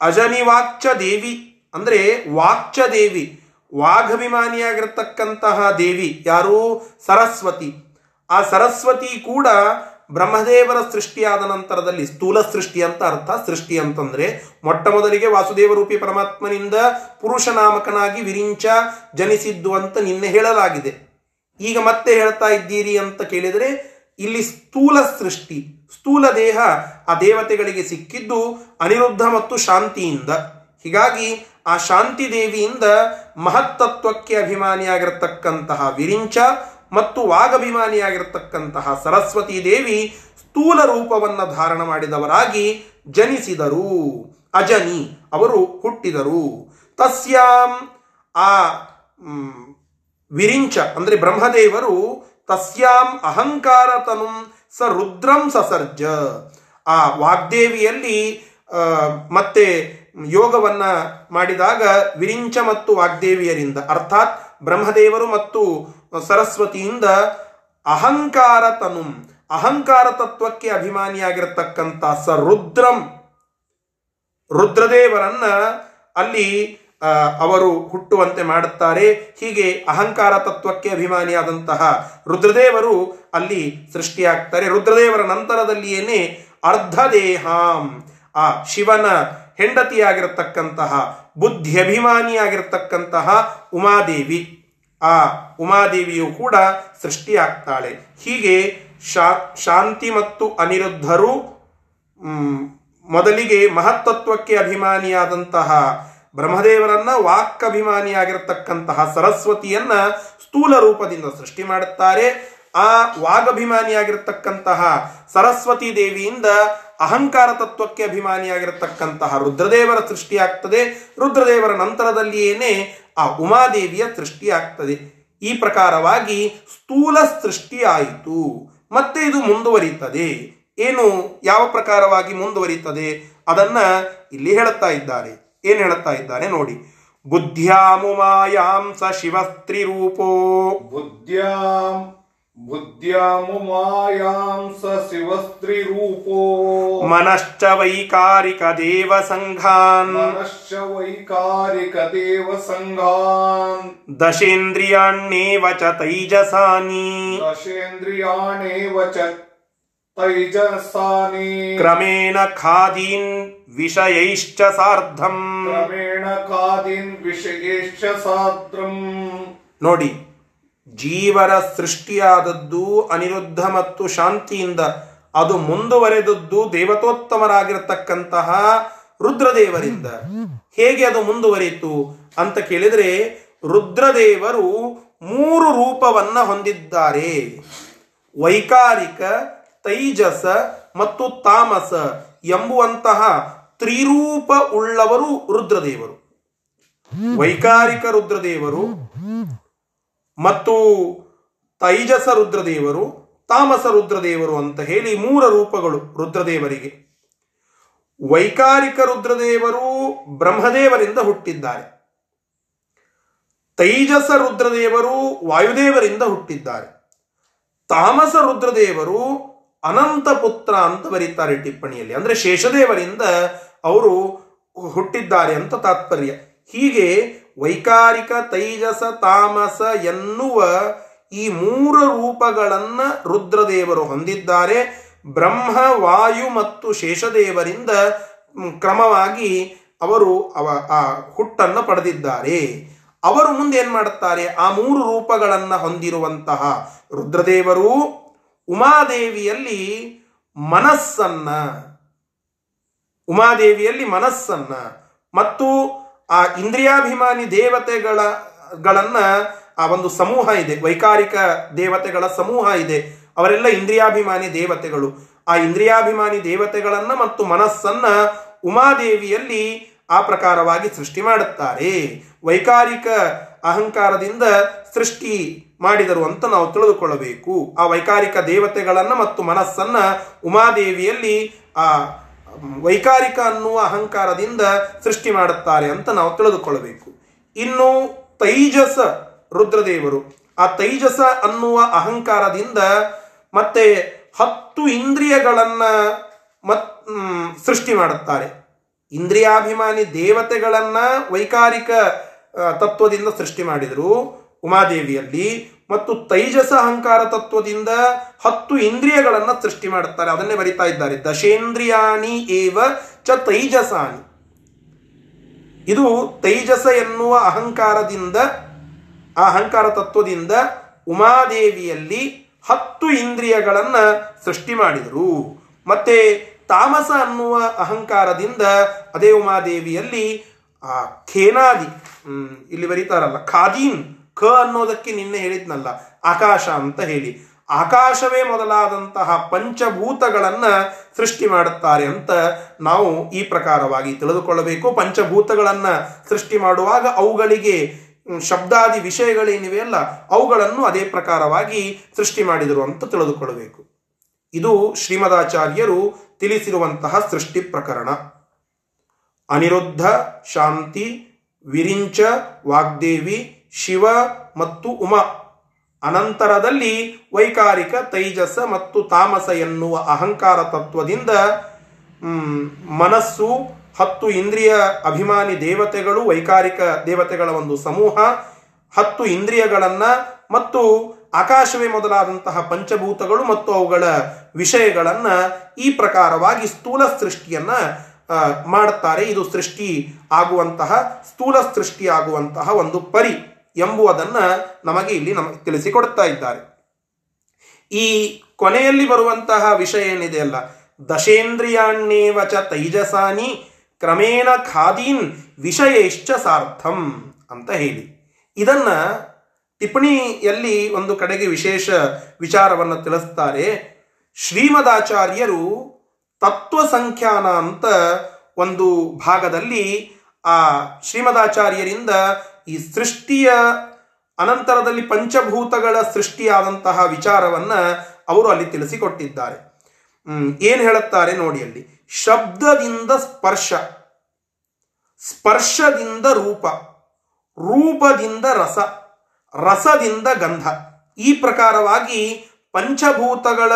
ಅಜನಿವಾಕ್ಚ ದೇವಿ. ಅಂದರೆ ವಾಕ್ಚ ದೇವಿ. ವಾಘಭಿಮಾನಿಯಾಗಿರ್ತಕ್ಕಂತಹ ದೇವಿ ಯಾರು? ಸರಸ್ವತಿ. ಆ ಸರಸ್ವತಿ ಕೂಡ ಬ್ರಹ್ಮದೇವರ ಸೃಷ್ಟಿಯಾದ ನಂತರದಲ್ಲಿ, ಸ್ಥೂಲ ಸೃಷ್ಟಿ ಅಂತ ಅರ್ಥ, ಸೃಷ್ಟಿ ಅಂತಂದ್ರೆ ಮೊಟ್ಟ ಮೊದಲಿಗೆ ವಾಸುದೇವ ರೂಪಿ ಪರಮಾತ್ಮನಿಂದ ಪುರುಷ ನಾಮಕನಾಗಿ ವಿರಿಂಚ ಜನಿಸಿದ್ದು ಅಂತ ನಿನ್ನೆ ಹೇಳಲಾಗಿದೆ. ಈಗ ಮತ್ತೆ ಹೇಳ್ತಾ ಇದ್ದೀರಿ ಅಂತ ಕೇಳಿದರೆ, ಇಲ್ಲಿ ಸ್ಥೂಲ ಸೃಷ್ಟಿ. ಸ್ಥೂಲ ದೇಹ ಆ ದೇವತೆಗಳಿಗೆ ಸಿಕ್ಕಿದ್ದು ಅನಿರುದ್ಧ ಮತ್ತು ಶಾಂತಿಯಿಂದ. ಹೀಗಾಗಿ ಆ ಶಾಂತಿ ದೇವಿಯಿಂದ ಮಹತ್ತತ್ವಕ್ಕೆ ಅಭಿಮಾನಿಯಾಗಿರತಕ್ಕಂತಹ ವಿರಿಂಚ ಮತ್ತು ವಾಗಭಿಮಾನಿಯಾಗಿರತಕ್ಕಂತಹ ಸರಸ್ವತಿ ದೇವಿ ಸ್ಥೂಲ ರೂಪವನ್ನು ಧಾರಣ ಮಾಡಿದವರಾಗಿ ಜನಿಸಿದರು. ಅಜನಿ ಅವರು ಹುಟ್ಟಿದರು. ತಸ್ಯಾಂ ಆ ವಿರಿಂಚ ಅಂದರೆ ಬ್ರಹ್ಮದೇವರು ತಸ್ಯಾಂ ಅಹಂಕಾರ ತನು ಸ ರುದ್ರಂ ಸಸರ್ಜ ಆ ವಾಗ್ದೇವಿಯಲ್ಲಿ ಮತ್ತೆ ಯೋಗವನ್ನ ಮಾಡಿದಾಗ ವಿರಿಂಚ ಮತ್ತು ವಾಗ್ದೇವಿಯರಿಂದ, ಅರ್ಥಾತ್ ಬ್ರಹ್ಮದೇವರು ಮತ್ತು ಸರಸ್ವತಿಯಿಂದ ಅಹಂಕಾರ ತನು, ಅಹಂಕಾರ ತತ್ವಕ್ಕೆ ಅಭಿಮಾನಿಯಾಗಿರತಕ್ಕಂಥ ಸ ರುದ್ರಂ. ರುದ್ರದೇವರನ್ನ ಅಲ್ಲಿ ಅವರು ಹುಟ್ಟುವಂತೆ ಮಾಡುತ್ತಾರೆ. ಹೀಗೆ ಅಹಂಕಾರ ತತ್ವಕ್ಕೆ ಅಭಿಮಾನಿಯಾದಂತಹ ರುದ್ರದೇವರು ಅಲ್ಲಿ ಸೃಷ್ಟಿಯಾಗ್ತಾರೆ. ರುದ್ರದೇವರ ನಂತರದಲ್ಲಿಯೇನೆ ಅರ್ಧದೇಹಾಂ, ಆ ಶಿವನ ಹೆಂಡತಿಯಾಗಿರತಕ್ಕಂತಹ, ಬುದ್ಧಿಯಭಿಮಾನಿಯಾಗಿರ್ತಕ್ಕಂತಹ ಉಮಾದೇವಿ. ಆ ಉಮಾದೇವಿಯು ಕೂಡ ಸೃಷ್ಟಿಯಾಗ್ತಾಳೆ. ಹೀಗೆ ಶಾ, ಶಾಂತಿ ಮತ್ತು ಅನಿರುದ್ಧರು ಮೊದಲಿಗೆ ಮಹತ್ತತ್ವಕ್ಕೆ ಅಭಿಮಾನಿಯಾದಂತಹ ಬ್ರಹ್ಮದೇವರನ್ನ ವಾಕ್ಕಭಿಮಾನಿಯಾಗಿರತಕ್ಕಂತಹ ಸರಸ್ವತಿಯನ್ನ ಸ್ಥೂಲ ರೂಪದಿಂದ ಸೃಷ್ಟಿ ಮಾಡುತ್ತಾರೆ. ಆ ವಾಗಭಿಮಾನಿಯಾಗಿರತಕ್ಕಂತಹ ಸರಸ್ವತಿ ದೇವಿಯಿಂದ ಅಹಂಕಾರ ತತ್ವಕ್ಕೆ ಅಭಿಮಾನಿಯಾಗಿರತಕ್ಕಂತಹ ರುದ್ರದೇವರ ಸೃಷ್ಟಿಯಾಗ್ತದೆ. ರುದ್ರದೇವರ ನಂತರದಲ್ಲಿಯೇನೆ ಆ ಉಮಾದೇವಿಯ ಸೃಷ್ಟಿಯಾಗ್ತದೆ. ಈ ಪ್ರಕಾರವಾಗಿ ಸ್ಥೂಲ ಸೃಷ್ಟಿಯಾಯಿತು. ಮತ್ತೆ ಇದು ಮುಂದುವರಿತದೆ ಏನು ಯಾವ ಪ್ರಕಾರವಾಗಿ ಮುಂದುವರಿತದೆ ಅದನ್ನ ಇಲ್ಲಿ ಹೇಳುತ್ತಾ ಇದ್ದಾರೆ. ಏನು ಹೇಳುತ್ತಾ ಇದ್ದಾನೆ ನೋಡಿ. ಬುದ್ಧ್ಯಾಮುಮಾಯಾಂ ಸ ಶಿವಸ್ತ್ರಿರೂಪೋ. ಬುದ್ಧ್ಯಾಂ ಬುದ್ಧ್ಯಾಮುಮಾಯಾಂ ಸ ಶಿವಸ್ತ್ರೀರೂಪೋ. ಮನಶ್ಚ ವೈಕಾರಿಕ ದೇವ ಸಂಘಾನ್ ಮನಶ್ಚ ವೈಕಾರಿಕ ದೇವ ಸಂಘಾನ್ ದಶೇಂದ್ರಿಯಾಣ್ಯೇವ ಚ ತೈಜಸಾನಿ. ದಶೇಂದ್ರಿಯಾಣೇವ ಚ ತೈಜಸಾನಿ. ಕ್ರಮೇಣ ಖಾದೀನ್ ವಿಷಯೈಶ್ಚ ಸಾರ್ಧಂ. ಕ್ರಮೇಣ ಕಾದಿನ್ ವಿಷಯೈಶ್ಚ ಸಾದ್ರಂ ನೋಡಿ ಜೀವರ ಸೃಷ್ಟಿಯಾದದ್ದು ಅನಿರುದ್ಧ ಮತ್ತು ಶಾಂತಿಯಿಂದ ಅದು ಮುಂದುವರೆದದ್ದು ದೇವತೋತ್ತಮರಾಗಿರತಕ್ಕಂತಹ ರುದ್ರದೇವರಿಂದ. ಹೇಗೆ ಅದು ಮುಂದುವರಿಯಿತು ಅಂತ ಕೇಳಿದರೆ ರುದ್ರದೇವರು ಮೂರು ರೂಪವನ್ನ ಹೊಂದಿದ್ದಾರೆ. ವೈಕಾರಿಕ ತೈಜಸ ಮತ್ತು ತಾಮಸ ಎಂಬುವಂತಹ ತ್ರಿರೂಪ ಉಳ್ಳವರು ರುದ್ರದೇವರು. ವೈಕಾರಿಕ ರುದ್ರದೇವರು ಮತ್ತು ತೈಜಸ ರುದ್ರದೇವರು, ತಾಮಸ ರುದ್ರದೇವರು ಅಂತ ಹೇಳಿ ಮೂರ ರೂಪಗಳು ರುದ್ರದೇವರಿಗೆ. ವೈಕಾರಿಕ ರುದ್ರದೇವರು ಬ್ರಹ್ಮದೇವರಿಂದ ಹುಟ್ಟಿದ್ದಾರೆ. ತೈಜಸ ರುದ್ರದೇವರು ವಾಯುದೇವರಿಂದ ಹುಟ್ಟಿದ್ದಾರೆ. ತಾಮಸ ರುದ್ರದೇವರು ಅನಂತ ಪುತ್ರ ಅಂತ ಬರೀತಾರೆ ಟಿಪ್ಪಣಿಯಲ್ಲಿ. ಅಂದ್ರೆ ಶೇಷದೇವರಿಂದ ಅವರು ಹುಟ್ಟಿದ್ದಾರೆ ಅಂತ ತಾತ್ಪರ್ಯ. ಹೀಗೆ ವೈಕಾರಿಕ, ತೈಜಸ, ತಾಮಸ ಎನ್ನುವ ಈ ಮೂರ ರೂಪಗಳನ್ನ ರುದ್ರದೇವರು ಹೊಂದಿದ್ದಾರೆ. ಬ್ರಹ್ಮ, ವಾಯು ಮತ್ತು ಶೇಷದೇವರಿಂದ ಕ್ರಮವಾಗಿ ಅವರು ಅವ, ಆ ಹುಟ್ಟನ್ನು ಪಡೆದಿದ್ದಾರೆ. ಅವರು ಮುಂದೆ ಏನ್ ಮಾಡುತ್ತಾರೆ? ಆ ಮೂರು ರೂಪಗಳನ್ನು ಹೊಂದಿರುವಂತಹ ರುದ್ರದೇವರು ಉಮಾದೇವಿಯಲ್ಲಿ ಮನಸ್ಸನ್ನ ಉಮಾದೇವಿಯಲ್ಲಿ ಮನಸ್ಸನ್ನ ಮತ್ತು ಆ ಇಂದ್ರಿಯಾಭಿಮಾನಿ ದೇವತೆಗಳ, ಗಳನ್ನ ಆ ಒಂದು ಸಮೂಹ ಇದೆ. ವೈಕಾರಿಕ ದೇವತೆಗಳ ಸಮೂಹ ಇದೆ. ಅವರೆಲ್ಲ ಇಂದ್ರಿಯಾಭಿಮಾನಿ ದೇವತೆಗಳು. ಆ ಇಂದ್ರಿಯಾಭಿಮಾನಿ ದೇವತೆಗಳನ್ನ ಮತ್ತು ಮನಸ್ಸನ್ನ ಉಮಾದೇವಿಯಲ್ಲಿ ಆ ಪ್ರಕಾರವಾಗಿ ಸೃಷ್ಟಿ ಮಾಡುತ್ತಾರೆ. ವೈಕಾರಿಕ ಅಹಂಕಾರದಿಂದ ಸೃಷ್ಟಿ ಮಾಡಿದರು ಅಂತ ನಾವು ತಿಳಿದುಕೊಳ್ಳಬೇಕು. ಆ ವೈಕಾರಿಕ ದೇವತೆಗಳನ್ನ ಮತ್ತು ಮನಸ್ಸನ್ನ ಉಮಾದೇವಿಯಲ್ಲಿ ಆ ವೈಕಾರಿಕ ಅನ್ನುವ ಅಹಂಕಾರದಿಂದ ಸೃಷ್ಟಿ ಮಾಡುತ್ತಾರೆ ಅಂತ ನಾವು ತಿಳಿದುಕೊಳ್ಳಬೇಕು. ಇನ್ನು ತೈಜಸ ರುದ್ರದೇವರು. ಆ ತೈಜಸ ಅನ್ನುವ ಅಹಂಕಾರದಿಂದ ಮತ್ತೆ ಹತ್ತು ಇಂದ್ರಿಯಗಳನ್ನ ಮತ್ ಸೃಷ್ಟಿ ಮಾಡುತ್ತಾರೆ. ಇಂದ್ರಿಯಾಭಿಮಾನಿ ದೇವತೆಗಳನ್ನ ವೈಕಾರಿಕ ತತ್ವದಿಂದ ಸೃಷ್ಟಿ ಮಾಡಿದರು. ಉಮಾದೇವಿಯಲ್ಲಿ ಮತ್ತು ತೈಜಸ ಅಹಂಕಾರ ತತ್ವದಿಂದ ಹತ್ತು ಇಂದ್ರಿಯಗಳನ್ನು ಸೃಷ್ಟಿ ಮಾಡುತ್ತಾರೆ. ಅದನ್ನೇ ಬರಿತಾ ಇದ್ದಾರೆ. ದಶೇಂದ್ರಿಯಾಣಿ ಏವ ಚ ತೈಜಸಾನಿ ಇದು ತೈಜಸ ಎನ್ನುವ ಅಹಂಕಾರದಿಂದ, ಆ ಅಹಂಕಾರ ತತ್ವದಿಂದ ಉಮಾದೇವಿಯಲ್ಲಿ ಹತ್ತು ಇಂದ್ರಿಯಗಳನ್ನು ಸೃಷ್ಟಿ ಮಾಡಿದರು. ಮತ್ತೆ ತಾಮಸ ಅನ್ನುವ ಅಹಂಕಾರದಿಂದ ಅದೇ ಉಮಾದೇವಿಯಲ್ಲಿ ಆ ಖೇನಾದಿ ಇಲ್ಲಿ ಬರೀತಾರಲ್ಲ, ಖಾದೀನ್ ಖ ಅನ್ನೋದಕ್ಕೆ ನಿನ್ನೆ ಹೇಳಿದ್ನಲ್ಲ, ಆಕಾಶ ಅಂತ ಹೇಳಿ. ಆಕಾಶವೇ ಮೊದಲಾದಂತಹ ಪಂಚಭೂತಗಳನ್ನ ಸೃಷ್ಟಿ ಮಾಡುತ್ತಾರೆ ಅಂತ ನಾವು ಈ ಪ್ರಕಾರವಾಗಿ ತಿಳಿದುಕೊಳ್ಳಬೇಕು. ಪಂಚಭೂತಗಳನ್ನ ಸೃಷ್ಟಿ ಮಾಡುವಾಗ ಅವುಗಳಿಗೆ ಶಬ್ದಾದಿ ವಿಷಯಗಳೇನಿವೆ ಅಲ್ಲ, ಅವುಗಳನ್ನು ಅದೇ ಪ್ರಕಾರವಾಗಿ ಸೃಷ್ಟಿ ಮಾಡಿದರು ಅಂತ ತಿಳಿದುಕೊಳ್ಳಬೇಕು. ಇದು ಶ್ರೀಮದಾಚಾರ್ಯರು ತಿಳಿಸಿರುವಂತಹ ಸೃಷ್ಟಿ ಪ್ರಕರಣ. ಅನಿರುದ್ಧ, ಶಾಂತಿ, ವಿರಿಂಚ, ವಾಗ್ದೇವಿ ಶಿವ ಮತ್ತು ಉಮಾ. ಅನಂತರದಲ್ಲಿ ವೈಕಾರಿಕ, ತೈಜಸ ಮತ್ತು ತಾಮಸ ಎನ್ನುವ ಅಹಂಕಾರ ತತ್ವದಿಂದ ಮನಸ್ಸು, ಹತ್ತು ಇಂದ್ರಿಯ ಅಭಿಮಾನಿ ದೇವತೆಗಳು, ವೈಕಾರಿಕ ದೇವತೆಗಳ ಒಂದು ಸಮೂಹ, ಹತ್ತು ಇಂದ್ರಿಯಗಳನ್ನು ಮತ್ತು ಆಕಾಶವೇ ಮೊದಲಾದಂತಹ ಪಂಚಭೂತಗಳು ಮತ್ತು ಅವುಗಳ ವಿಷಯಗಳನ್ನು ಈ ಪ್ರಕಾರವಾಗಿ ಸ್ಥೂಲ ಸೃಷ್ಟಿಯನ್ನು ಮಾಡುತ್ತಾರೆ. ಇದು ಸೃಷ್ಟಿ ಆಗುವಂತಹ, ಸ್ಥೂಲ ಸೃಷ್ಟಿ ಆಗುವಂತಹ ಒಂದು ಪರಿ. ಎಂಬುವುದನ್ನ ನಮಗೆ ಇಲ್ಲಿ ನಮಗೆ ತಿಳಿಸಿಕೊಡ್ತಾ ಇದ್ದಾರೆ. ಈ ಕೊನೆಯಲ್ಲಿ ಬರುವಂತಹ ವಿಷಯ ಏನಿದೆ ಅಲ್ಲ ದಶೇಂದ್ರಿಯಾಣ್ಣೇವಚ ತೈಜಸಾನಿ ಕ್ರಮೇಣ ಖಾದೀನ್ ವಿಷಯೇಶ್ಚ ಸಾರ್ಥಂ ಅಂತ ಹೇಳಿ. ಇದನ್ನ ಟಿಪ್ಪಣಿಯಲ್ಲಿ ಒಂದು ಕಡೆಗೆ ವಿಶೇಷ ವಿಚಾರವನ್ನು ತಿಳಿಸ್ತಾರೆ. ಶ್ರೀಮದಾಚಾರ್ಯರು ತತ್ವ ಸಂಖ್ಯಾನ ಅಂತ ಒಂದು ಭಾಗದಲ್ಲಿ ಆ ಶ್ರೀಮದಾಚಾರ್ಯರಿಂದ ಈ ಸೃಷ್ಟಿಯ ಅನಂತರದಲ್ಲಿ ಪಂಚಭೂತಗಳ ಸೃಷ್ಟಿಯಾದಂತಹ ವಿಚಾರವನ್ನ ಅವರು ಅಲ್ಲಿ ತಿಳಿಸಿಕೊಟ್ಟಿದ್ದಾರೆ. ಏನು ಹೇಳುತ್ತಾರೆ ನೋಡಿ ಅಲ್ಲಿ. ಶಬ್ದದಿಂದ ಸ್ಪರ್ಶ, ಸ್ಪರ್ಶದಿಂದ ರೂಪ, ರೂಪದಿಂದ ರಸ, ರಸದಿಂದ ಗಂಧ. ಈ ಪ್ರಕಾರವಾಗಿ ಪಂಚಭೂತಗಳ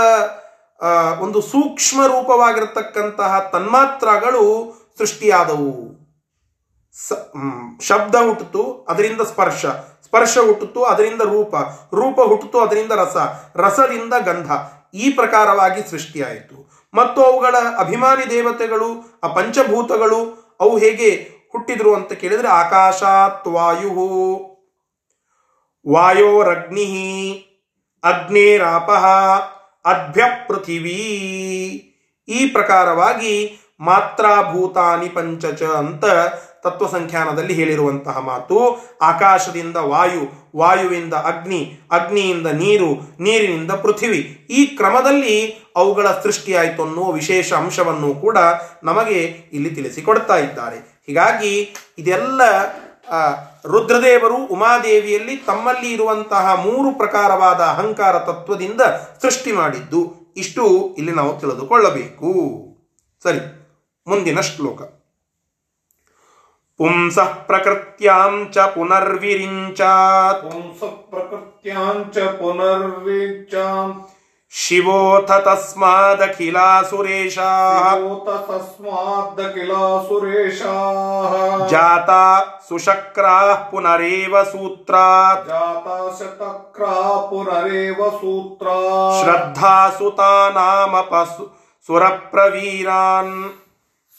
ಒಂದು ಸೂಕ್ಷ್ಮ ರೂಪವಾಗಿರತಕ್ಕಂತಹ ತನ್ಮಾತ್ರಗಳು ಸೃಷ್ಟಿಯಾದವು. ಶಬ್ದ ಹುಟ್ಟಿತು ಅದರಿಂದ ಸ್ಪರ್ಶ. ಸ್ಪರ್ಶ ಹುಟ್ಟಿತು ಅದರಿಂದ ರೂಪ. ರೂಪ ಹುಟ್ಟಿತು ಅದರಿಂದ ರಸ. ರಸದಿಂದ ಗಂಧ. ಈ ಪ್ರಕಾರವಾಗಿ ಸೃಷ್ಟಿಯಾಯಿತು. ಮತ್ತು ಅವುಗಳ ಅಭಿಮಾನಿ ದೇವತೆಗಳು, ಆ ಪಂಚಭೂತಗಳು, ಅವು ಹೇಗೆ ಹುಟ್ಟಿದ್ರು ಅಂತ ಕೇಳಿದ್ರೆ, ಆಕಾಶಾತ್ ವಾಯು. ವಾಯೋರಗ್ನಿ ಅಗ್ನೇರಾಪ ಅಭ್ಯ ಪೃಥಿವೀ. ಈ ಪ್ರಕಾರವಾಗಿ ಮಾತ್ರಾಭೂತಾನಿ ಪಂಚಚ ಅಂತ ತತ್ವ ಸಂಖ್ಯಾನದಲ್ಲಿ ಹೇಳಿರುವಂತಹ ಮಾತು, ಆಕಾಶದಿಂದ ವಾಯು, ವಾಯುವಿಂದ ಅಗ್ನಿ, ಅಗ್ನಿಯಿಂದ ನೀರು, ನೀರಿನಿಂದ ಪೃಥಿವಿ. ಈ ಕ್ರಮದಲ್ಲಿ ಅವುಗಳ ಸೃಷ್ಟಿಯಾಯಿತು ಅನ್ನುವ ವಿಶೇಷ ಅಂಶವನ್ನು ಕೂಡ ನಮಗೆ ಇಲ್ಲಿ ತಿಳಿಸಿಕೊಡ್ತಾ ಇದ್ದಾರೆ. ಹೀಗಾಗಿ ಇದೆಲ್ಲ ರುದ್ರದೇವರು ಉಮಾದೇವಿಯಲ್ಲಿ ತಮ್ಮಲ್ಲಿ ಇರುವಂತಹ ಮೂರು ಪ್ರಕಾರವಾದ ಅಹಂಕಾರ ತತ್ವದಿಂದ ಸೃಷ್ಟಿ ಮಾಡಿದ್ದು. ಇಷ್ಟು ಇಲ್ಲಿ ನಾವು ತಿಳಿದುಕೊಳ್ಳಬೇಕು. ಸರಿ, ಮುಂದಿನ ಶ್ಲೋಕ. पुंसः प्रकृत्यां च पुनर्विरिञ्चात् पुंसः प्रकृत्यां च पुनर्विरिञ्चात् शिवोऽथ तस्मादखिलासुरेशाः तस्मादखिलासुरेशाः जाता सुशक्राः पुनरेव सूत्रात् जाता शतक्राः पुनरेव सूत्रात् श्रद्धासुतानामपसु सुरप्रवीरान्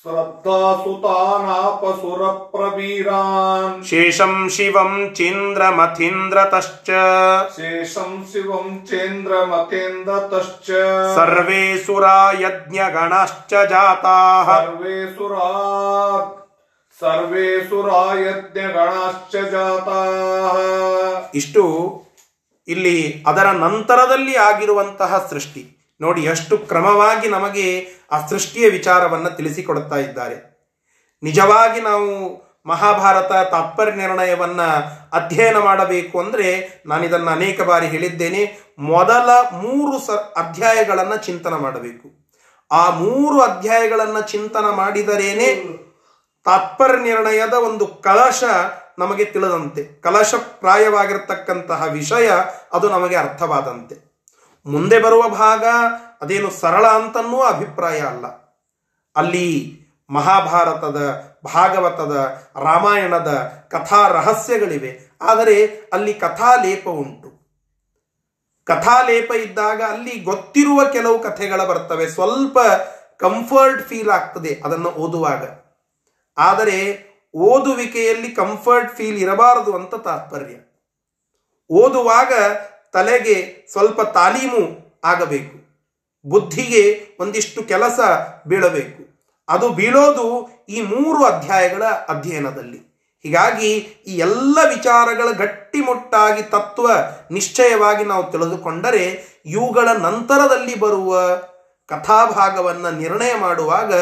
श्रद्धासुतानापसुरप्रवीरान् ಶೇಷಂ ಶಿವಂ ಚೇಂದ್ರಮಥೀಂದ್ರತಶ್ಚ शेषम् शिवम् चेन्द्रमतेन्द्रतश्च ಸರ್ವೇ ಸುರಾ ಯಜ್ಞಗಣಶ್ಚ ಜಾತಾಃ सर्वे सुरा सर्वे सुरा यज्ञगणाश्च जाताः ಇಷ್ಟು ಇಲ್ಲಿ ಅದರ ನಂತರದಲ್ಲಿ ಆಗಿರುವಂತಹ ಸೃಷ್ಟಿ ನೋಡಿ ಎಷ್ಟು ಕ್ರಮವಾಗಿ ನಮಗೆ ಆ ಸೃಷ್ಟಿಯ ವಿಚಾರವನ್ನು ತಿಳಿಸಿಕೊಡುತ್ತಾ ಇದ್ದಾರೆ. ನಿಜವಾಗಿ ನಾವು ಮಹಾಭಾರತ ತಾತ್ಪರ್ಯ ನಿರ್ಣಯವನ್ನ ಅಧ್ಯಯನ ಮಾಡಬೇಕು ಅಂದರೆ ನಾನು ಇದನ್ನು ಅನೇಕ ಬಾರಿ ಹೇಳಿದ್ದೇನೆ, ಮೊದಲ ಮೂರು ಸ ಅಧ್ಯಾಯಗಳನ್ನು ಚಿಂತನ ಮಾಡಬೇಕು. ಆ ಮೂರು ಅಧ್ಯಾಯಗಳನ್ನು ಚಿಂತನ ಮಾಡಿದರೇನೆ ತಾತ್ಪರ್ಯ ನಿರ್ಣಯದ ಒಂದು ಕಲಶ ನಮಗೆ ತಿಳಿದಂತೆ. ಕಲಶ ಪ್ರಾಯವಾಗಿರತಕ್ಕಂತಹ ವಿಷಯ ಅದು ನಮಗೆ ಅರ್ಥವಾದಂತೆ. ಮುಂದೆ ಬರುವ ಭಾಗ ಅದೇನು ಸರಳ ಅಂತನ್ನೂ ಅಭಿಪ್ರಾಯ ಅಲ್ಲ. ಅಲ್ಲಿ ಮಹಾಭಾರತದ, ಭಾಗವತದ, ರಾಮಾಯಣದ ಕಥಾ ರಹಸ್ಯಗಳಿವೆ ಆದರೆ ಅಲ್ಲಿ ಕಥಾಲೇಪ ಉಂಟು. ಕಥಾಲೇಪ ಇದ್ದಾಗ ಅಲ್ಲಿ ಗೊತ್ತಿರುವ ಕೆಲವು ಕಥೆಗಳ ಬರ್ತವೆ. ಸ್ವಲ್ಪ ಕಂಫರ್ಟ್ ಫೀಲ್ ಆಗ್ತದೆ ಅದನ್ನು ಓದುವಾಗ. ಆದರೆ ಓದುವಿಕೆಯಲ್ಲಿ ಕಂಫರ್ಟ್ ಫೀಲ್ ಇರಬಾರದು ಅಂತ ತಾತ್ಪರ್ಯ. ಓದುವಾಗ ತಲೆಗೆ ಸ್ವಲ್ಪ ತಾಲೀಮು ಆಗಬೇಕು. ಬುದ್ಧಿಗೆ ಒಂದಿಷ್ಟು ಕೆಲಸ ಬೀಳಬೇಕು. ಅದು ಬೀಳೋದು ಈ ಮೂರು ಅಧ್ಯಾಯಗಳ ಅಧ್ಯಯನದಲ್ಲಿ. ಹೀಗಾಗಿ ಈ ಎಲ್ಲ ವಿಚಾರಗಳ ಗಟ್ಟಿಮುಟ್ಟಾಗಿ ತತ್ವ ನಿಶ್ಚಯವಾಗಿ ನಾವು ತಿಳಿದುಕೊಂಡರೆ ಇವುಗಳ ನಂತರದಲ್ಲಿ ಬರುವ ಕಥಾಭಾಗವನ್ನು ನಿರ್ಣಯ ಮಾಡುವಾಗ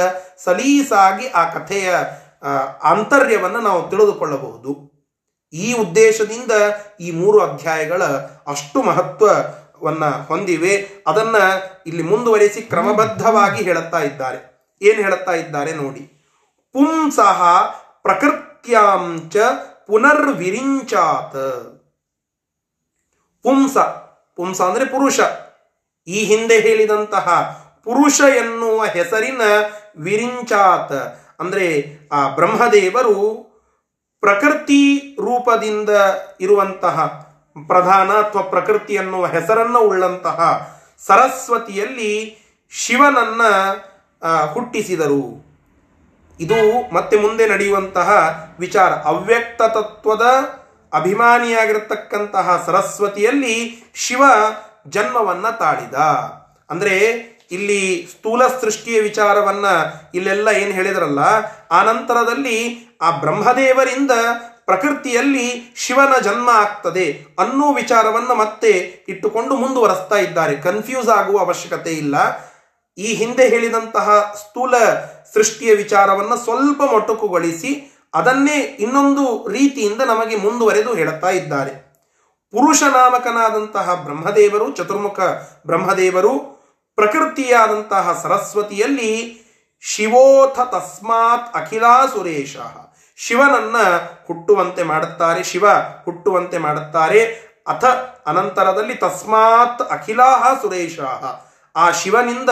ಸಲೀಸಾಗಿ ಆ ಕಥೆಯ ಆಂತರ್ಯವನ್ನು ನಾವು ತಿಳಿದುಕೊಳ್ಳಬಹುದು. ಈ ಉದ್ದೇಶದಿಂದ ಈ ಮೂರು ಅಧ್ಯಾಯಗಳ ಅಷ್ಟು ಮಹತ್ವವನ್ನು ಹೊಂದಿವೆ. ಅದನ್ನ ಇಲ್ಲಿ ಮುಂದುವರಿಸಿ ಕ್ರಮಬದ್ಧವಾಗಿ ಹೇಳುತ್ತಾ ಇದ್ದಾರೆ. ಏನು ಹೇಳುತ್ತಾ ಇದ್ದಾರೆ ನೋಡಿ. ಪುಂಸಹ ಪ್ರಕೃತ್ಯಾಂಚ ಪುನರ್ವಿರಿಂಚಾತ್. ಪುಂಸ ಪುಂಸ ಅಂದ್ರೆ ಪುರುಷ. ಈ ಹಿಂದೆ ಹೇಳಿದಂತಹ ಪುರುಷ ಎನ್ನುವ ಹೆಸರಿನ ವಿರಿಂಚಾತ್. ಅಂದ್ರೆ ಆ ಬ್ರಹ್ಮದೇವರು ಪ್ರಕೃತಿ ರೂಪದಿಂದ ಇರುವಂತಹ ಪ್ರಧಾನ ಅಥವಾ ಪ್ರಕೃತಿ ಅನ್ನುವ ಹೆಸರನ್ನು ಉಳ್ಳಂತಹ ಸರಸ್ವತಿಯಲ್ಲಿ ಶಿವನನ್ನ ಹುಟ್ಟಿಸಿದರು. ಇದು ಮತ್ತೆ ಮುಂದೆ ನಡೆಯುವಂತಹ ವಿಚಾರ. ಅವ್ಯಕ್ತ ತತ್ವದ ಅಭಿಮಾನಿಯಾಗಿರತಕ್ಕಂತಹ ಸರಸ್ವತಿಯಲ್ಲಿ ಶಿವ ಜನ್ಮವನ್ನ ತಾಳಿದ. ಅಂದ್ರೆ ಇಲ್ಲಿ ಸ್ಥೂಲ ಸೃಷ್ಟಿಯ ವಿಚಾರವನ್ನ ಇಲ್ಲೆಲ್ಲ ಏನು ಹೇಳಿದ್ರಲ್ಲ, ಆ ನಂತರದಲ್ಲಿ ಆ ಬ್ರಹ್ಮದೇವರಿಂದ ಪ್ರಕೃತಿಯಲ್ಲಿ ಶಿವನ ಜನ್ಮ ಆಗ್ತದೆ ಅನ್ನೋ ವಿಚಾರವನ್ನು ಮತ್ತೆ ಇಟ್ಟುಕೊಂಡು ಮುಂದುವರೆಸ್ತಾ ಇದ್ದಾರೆ. ಕನ್ಫ್ಯೂಸ್ ಆಗುವ ಅವಶ್ಯಕತೆ ಇಲ್ಲ. ಈ ಹಿಂದೆ ಹೇಳಿದಂತಹ ಸ್ಥೂಲ ಸೃಷ್ಟಿಯ ವಿಚಾರವನ್ನು ಸ್ವಲ್ಪ ಮೊಟಕುಗೊಳಿಸಿ ಅದನ್ನೇ ಇನ್ನೊಂದು ರೀತಿಯಿಂದ ನಮಗೆ ಮುಂದುವರೆದು ಹೇಳುತ್ತಾ ಇದ್ದಾರೆ. ಪುರುಷ ನಾಮಕನಾದಂತಹ ಬ್ರಹ್ಮದೇವರು, ಚತುರ್ಮುಖ ಬ್ರಹ್ಮದೇವರು, ಪ್ರಕೃತಿಯಾದಂತಹ ಸರಸ್ವತಿಯಲ್ಲಿ ಶಿವೋಥ ತಸ್ಮಾತ್ ಅಖಿಲಾ ಸುರೇಶ ಶಿವನನ್ನ ಹುಟ್ಟುವಂತೆ ಮಾಡುತ್ತಾರೆ, ಶಿವ ಹುಟ್ಟುವಂತೆ ಮಾಡುತ್ತಾರೆ. ಅಥ ಅನಂತರದಲ್ಲಿ ತಸ್ಮಾತ್ ಅಖಿಲಾಹ ಸುರೇಶ ಆ ಶಿವನಿಂದ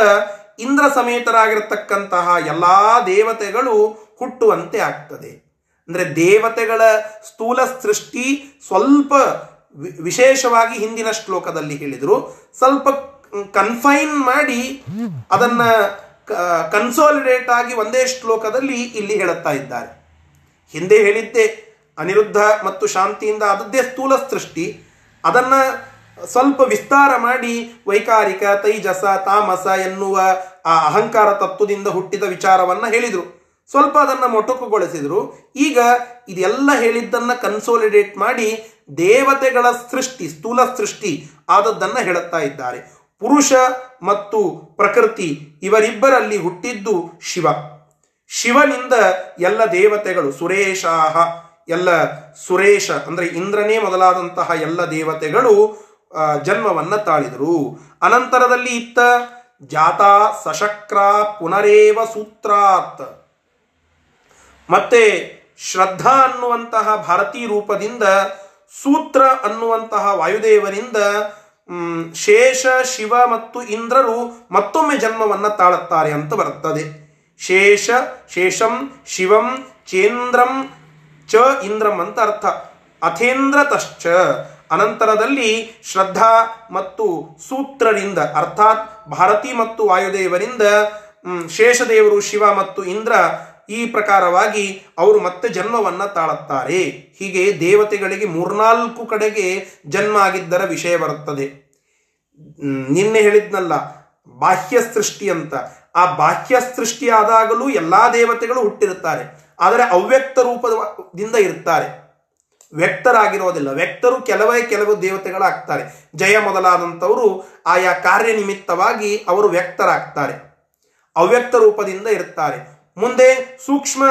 ಇಂದ್ರ ಸಮೇತರಾಗಿರತಕ್ಕಂತಹ ಎಲ್ಲಾ ದೇವತೆಗಳು ಹುಟ್ಟುವಂತೆ ಆಗ್ತದೆ. ಅಂದ್ರೆ ದೇವತೆಗಳ ಸ್ಥೂಲ ಸೃಷ್ಟಿ ಸ್ವಲ್ಪ ವಿಶೇಷವಾಗಿ ಹಿಂದಿನ ಶ್ಲೋಕದಲ್ಲಿ ಹೇಳಿದ್ರು. ಸ್ವಲ್ಪ ಕನ್ಫೈನ್ ಮಾಡಿ ಅದನ್ನ ಕನ್ಸೋಲಿಡೇಟ್ ಆಗಿ ಒಂದೇ ಶ್ಲೋಕದಲ್ಲಿ ಇಲ್ಲಿ ಹೇಳುತ್ತಾ ಇದ್ದಾರೆ. ಹಿಂದೆ ಹೇಳಿದ್ದೆ, ಅನಿರುದ್ಧ ಮತ್ತು ಶಾಂತಿಯಿಂದ ಅದದ್ದೇ ಸ್ಥೂಲ ಸೃಷ್ಟಿ. ಅದನ್ನು ಸ್ವಲ್ಪ ವಿಸ್ತಾರ ಮಾಡಿ, ವೈಕಾರಿಕ, ತೈಜಸ, ತಾಮಸ ಎನ್ನುವ ಆ ಅಹಂಕಾರ ತತ್ವದಿಂದ ಹುಟ್ಟಿದ ವಿಚಾರವನ್ನು ಹೇಳಿದರು. ಸ್ವಲ್ಪ ಅದನ್ನು ಮೊಟಕುಗೊಳಿಸಿದರು. ಈಗ ಇದೆಲ್ಲ ಹೇಳಿದ್ದನ್ನು ಕನ್ಸೋಲಿಡೇಟ್ ಮಾಡಿ, ದೇವತೆಗಳ ಸೃಷ್ಟಿ, ಸ್ಥೂಲ ಸೃಷ್ಟಿ ಆದದ್ದನ್ನು ಹೇಳುತ್ತಾ ಇದ್ದಾರೆ. ಪುರುಷ ಮತ್ತು ಪ್ರಕೃತಿ ಇವರಿಬ್ಬರಲ್ಲಿ ಹುಟ್ಟಿದ್ದು ಶಿವ. ಶಿವನಿಂದ ಎಲ್ಲ ದೇವತೆಗಳು, ಸುರೇಶಾಹ, ಎಲ್ಲ ಸುರೇಶ, ಅಂದ್ರೆ ಇಂದ್ರನೇ ಮೊದಲಾದಂತಹ ಎಲ್ಲ ದೇವತೆಗಳು ಜನ್ಮವನ್ನು ತಾಳಿದರು. ಅನಂತರದಲ್ಲಿ ಇತ್ತ ಜಾತ ಸಶಕ್ರ ಪುನರೇವ ಸೂತ್ರಾತ್. ಮತ್ತೆ ಶ್ರದ್ಧಾ ಅನ್ನುವಂತಹ ಭಾರತೀ ರೂಪದಿಂದ, ಸೂತ್ರ ಅನ್ನುವಂತಹ ವಾಯುದೇವರಿಂದ ಶೇಷ, ಶಿವ ಮತ್ತು ಇಂದ್ರರು ಮತ್ತೊಮ್ಮೆ ಜನ್ಮವನ್ನ ತಾಳುತ್ತಾರೆ ಅಂತ ಬರುತ್ತದೆ ಶೇಷ, ಶೇಷಂ, ಶಿವಂ, ಚೇಂದ್ರಂ ಚ ಇಂದ್ರಂ ಅಂತ ಅರ್ಥ. ಅಥೇಂದ್ರ ತಶ್ಚ ಅನಂತರದಲ್ಲಿ ಶ್ರದ್ಧಾ ಮತ್ತು ಸೂತ್ರರಿಂದ, ಅರ್ಥಾತ್ ಭಾರತಿ ಮತ್ತು ವಾಯುದೇವರಿಂದ ಶೇಷದೇವರು ಶಿವ ಮತ್ತು ಇಂದ್ರ ಈ ಪ್ರಕಾರವಾಗಿ ಅವರು ಮತ್ತೆ ಜನ್ಮವನ್ನು ತಾಳುತ್ತಾರೆ. ಹೀಗೆ ದೇವತೆಗಳಿಗೆ ಮೂರ್ನಾಲ್ಕು ಕಡೆಗೆ ಜನ್ಮ ಆಗಿದ್ದರ ವಿಷಯ ಬರುತ್ತದೆ. ನಿನ್ನೆ ಹೇಳಿದ್ನಲ್ಲ ಬಾಹ್ಯ ಸೃಷ್ಟಿ ಅಂತ. ಆ ಬಾಹ್ಯ ಸೃಷ್ಟಿ ಆದಾಗಲೂ ಎಲ್ಲಾ ದೇವತೆಗಳು ಹುಟ್ಟಿರುತ್ತಾರೆ. ಆದರೆ ಅವ್ಯಕ್ತ ರೂಪದಿಂದ ಇರ್ತಾರೆ ವ್ಯಕ್ತರಾಗಿರೋದಿಲ್ಲ. ವ್ಯಕ್ತರು ಕೆಲವೇ ಕೆಲವು ದೇವತೆಗಳಾಗ್ತಾರೆ. ಜಯ ಮೊದಲಾದಂಥವರು ಆಯಾ ಕಾರ್ಯನಿಮಿತ್ತವಾಗಿ ಅವರು ವ್ಯಕ್ತರಾಗ್ತಾರೆ. ಅವ್ಯಕ್ತ ರೂಪದಿಂದ ಇರ್ತಾರೆ ಮುಂದೆ ಸೂಕ್ಷ್ಮ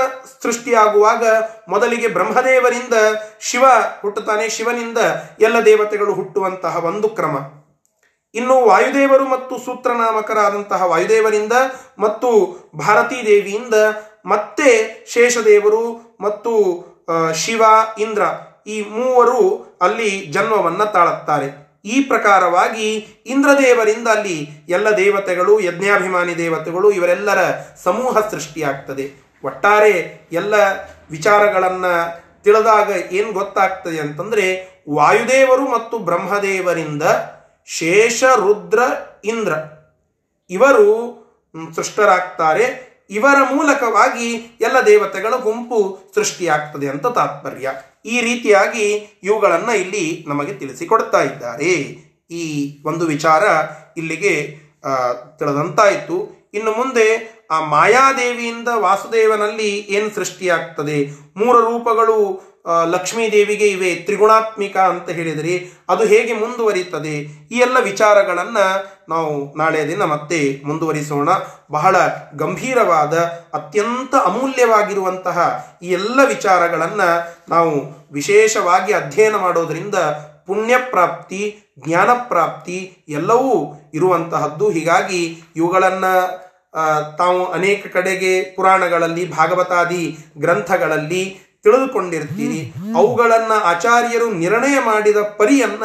ಸೃಷ್ಟಿಯಾಗುವಾಗ ಮೊದಲಿಗೆ ಬ್ರಹ್ಮದೇವರಿಂದ ಶಿವ ಹುಟ್ಟುತ್ತಾನೆ. ಶಿವನಿಂದ ಎಲ್ಲ ದೇವತೆಗಳು ಹುಟ್ಟುವಂತಹ ಒಂದು ಕ್ರಮ. ಇನ್ನು ವಾಯುದೇವರು ಮತ್ತು ಸೂತ್ರನಾಮಕರಾದಂತಹ ವಾಯುದೇವರಿಂದ ಮತ್ತು ಭಾರತೀ ದೇವಿಯಿಂದ ಮತ್ತೆ ಶೇಷದೇವರು ಮತ್ತು ಶಿವ, ಇಂದ್ರ ಈ ಮೂವರು ಅಲ್ಲಿ ಜನ್ಮವನ್ನು ತಾಳುತ್ತಾರೆ. ಈ ಪ್ರಕಾರವಾಗಿ ಇಂದ್ರದೇವರಿಂದ ಅಲ್ಲಿ ಎಲ್ಲ ದೇವತೆಗಳು, ಯಜ್ಞಾಭಿಮಾನಿ ದೇವತೆಗಳು ಇವರೆಲ್ಲರ ಸಮೂಹ ಸೃಷ್ಟಿಯಾಗ್ತದೆ. ಒಟ್ಟಾರೆ ಎಲ್ಲ ವಿಚಾರಗಳನ್ನು ತಿಳಿದಾಗ ಏನು ಗೊತ್ತಾಗ್ತದೆ ಅಂತಂದ್ರೆ ವಾಯುದೇವರು ಮತ್ತು ಬ್ರಹ್ಮದೇವರಿಂದ ಶೇಷ ರುದ್ರ ಇಂದ್ರ. ಇವರು ಸೃಷ್ಟರಾಗ್ತಾರೆ. ಇವರ ಮೂಲಕವಾಗಿ ಎಲ್ಲ ದೇವತೆಗಳ ಗುಂಪು ಸೃಷ್ಟಿಯಾಗ್ತದೆ ಅಂತ ತಾತ್ಪರ್ಯ. ಈ ರೀತಿಯಾಗಿ ಇವುಗಳನ್ನು ಇಲ್ಲಿ ನಮಗೆ ತಿಳಿಸಿಕೊಡ್ತಾ ಇದ್ದಾರೆ. ಈ ಒಂದು ವಿಚಾರ ಇಲ್ಲಿಗೆ ತಿಳಿದಂತಾಯಿತು. ಇನ್ನು ಮುಂದೆ ಆ ಮಾಯಾದೇವಿಯಿಂದ ವಾಸುದೇವನಲ್ಲಿ ಏನು ಸೃಷ್ಟಿಯಾಗ್ತದೆ? ಮೂರು ರೂಪಗಳು ಆ, ಲಕ್ಷ್ಮೀ ದೇವಿಗೆ ಇವೆ ತ್ರಿಗುಣಾತ್ಮಿಕ ಅಂತ ಹೇಳಿದ್ರಿ ಅದು ಹೇಗೆ ಮುಂದುವರಿಯುತ್ತದೆ? ಈ ಎಲ್ಲ ವಿಚಾರಗಳನ್ನು ನಾವು ನಾಳೆಯ ದಿನ ಮತ್ತೆ ಮುಂದುವರಿಸೋಣ. ಬಹಳ ಗಂಭೀರವಾದ ಅತ್ಯಂತ ಅಮೂಲ್ಯವಾಗಿರುವಂತಹ ಈ ಎಲ್ಲ ವಿಚಾರಗಳನ್ನು ನಾವು ವಿಶೇಷವಾಗಿ ಅಧ್ಯಯನ ಮಾಡೋದರಿಂದ ಪುಣ್ಯಪ್ರಾಪ್ತಿ ಜ್ಞಾನಪ್ರಾಪ್ತಿ ಜ್ಞಾನ ಪ್ರಾಪ್ತಿ ಎಲ್ಲವೂ ಇರುವಂತಹದ್ದು. ಹೀಗಾಗಿ ಇವುಗಳನ್ನು ತಾವು ಅನೇಕ ಕಡೆಗೆ ಪುರಾಣಗಳಲ್ಲಿ ಭಾಗವತಾದಿ ಗ್ರಂಥಗಳಲ್ಲಿ ತಿಳಿದುಕೊಂಡಿರ್ತೀರಿ. ಅವುಗಳನ್ನು ಆಚಾರ್ಯರು ನಿರ್ಣಯ ಮಾಡಿದ ಪರಿಯನ್ನ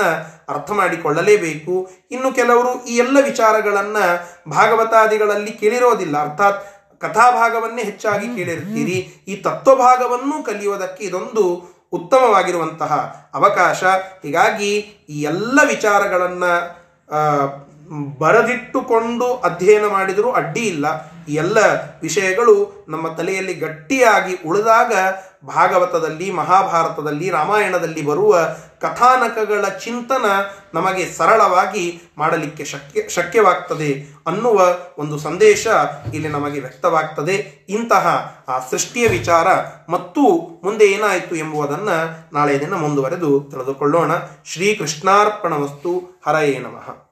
ಅರ್ಥ ಮಾಡಿಕೊಳ್ಳಲೇಬೇಕು. ಇನ್ನು ಕೆಲವರು ಈ ಎಲ್ಲ ವಿಚಾರಗಳನ್ನು ಭಾಗವತಾದಿಗಳಲ್ಲಿ ಕೇಳಿರೋದಿಲ್ಲ. ಅರ್ಥಾತ್ ಕಥಾಭಾಗವನ್ನೇ ಹೆಚ್ಚಾಗಿ ಕೇಳಿರ್ತೀರಿ. ಈ ತತ್ವಭಾಗವನ್ನು ಕಲಿಯುವುದಕ್ಕೆ ಇದೊಂದು ಉತ್ತಮವಾಗಿರುವಂತಹ ಅವಕಾಶ. ಹೀಗಾಗಿ ಈ ಎಲ್ಲ ವಿಚಾರಗಳನ್ನ ಬರದಿಟ್ಟುಕೊಂಡು ಅಧ್ಯಯನ ಮಾಡಿದರೂ ಅಡ್ಡಿ ಇಲ್ಲ. ಎಲ್ಲ ವಿಷಯಗಳು ನಮ್ಮ ತಲೆಯಲ್ಲಿ ಗಟ್ಟಿಯಾಗಿ ಉಳಿದಾಗ ಭಾಗವತದಲ್ಲಿ, ಮಹಾಭಾರತದಲ್ಲಿ, ರಾಮಾಯಣದಲ್ಲಿ ಬರುವ ಕಥಾನಕಗಳ ಚಿಂತನ ನಮಗೆ ಸರಳವಾಗಿ ಮಾಡಲಿಕ್ಕೆ ಶಕ್ಯ, ಶಕ್ಯವಾಗ್ತದೆ ಅನ್ನುವ ಒಂದು ಸಂದೇಶ ಇಲ್ಲಿ ನಮಗೆ ವ್ಯಕ್ತವಾಗ್ತದೆ. ಇಂತಹ ಆ ಸೃಷ್ಟಿಯ ವಿಚಾರ ಮತ್ತು ಮುಂದೆ ಏನಾಯಿತು ಎಂಬುದನ್ನು ನಾಳೆ ದಿನ ಮುಂದುವರೆದು ತಿಳಿದುಕೊಳ್ಳೋಣ. ಶ್ರೀ ಕೃಷ್ಣಾರ್ಪಣ ವಸ್ತು ಹರಯೇ ನಮಃ.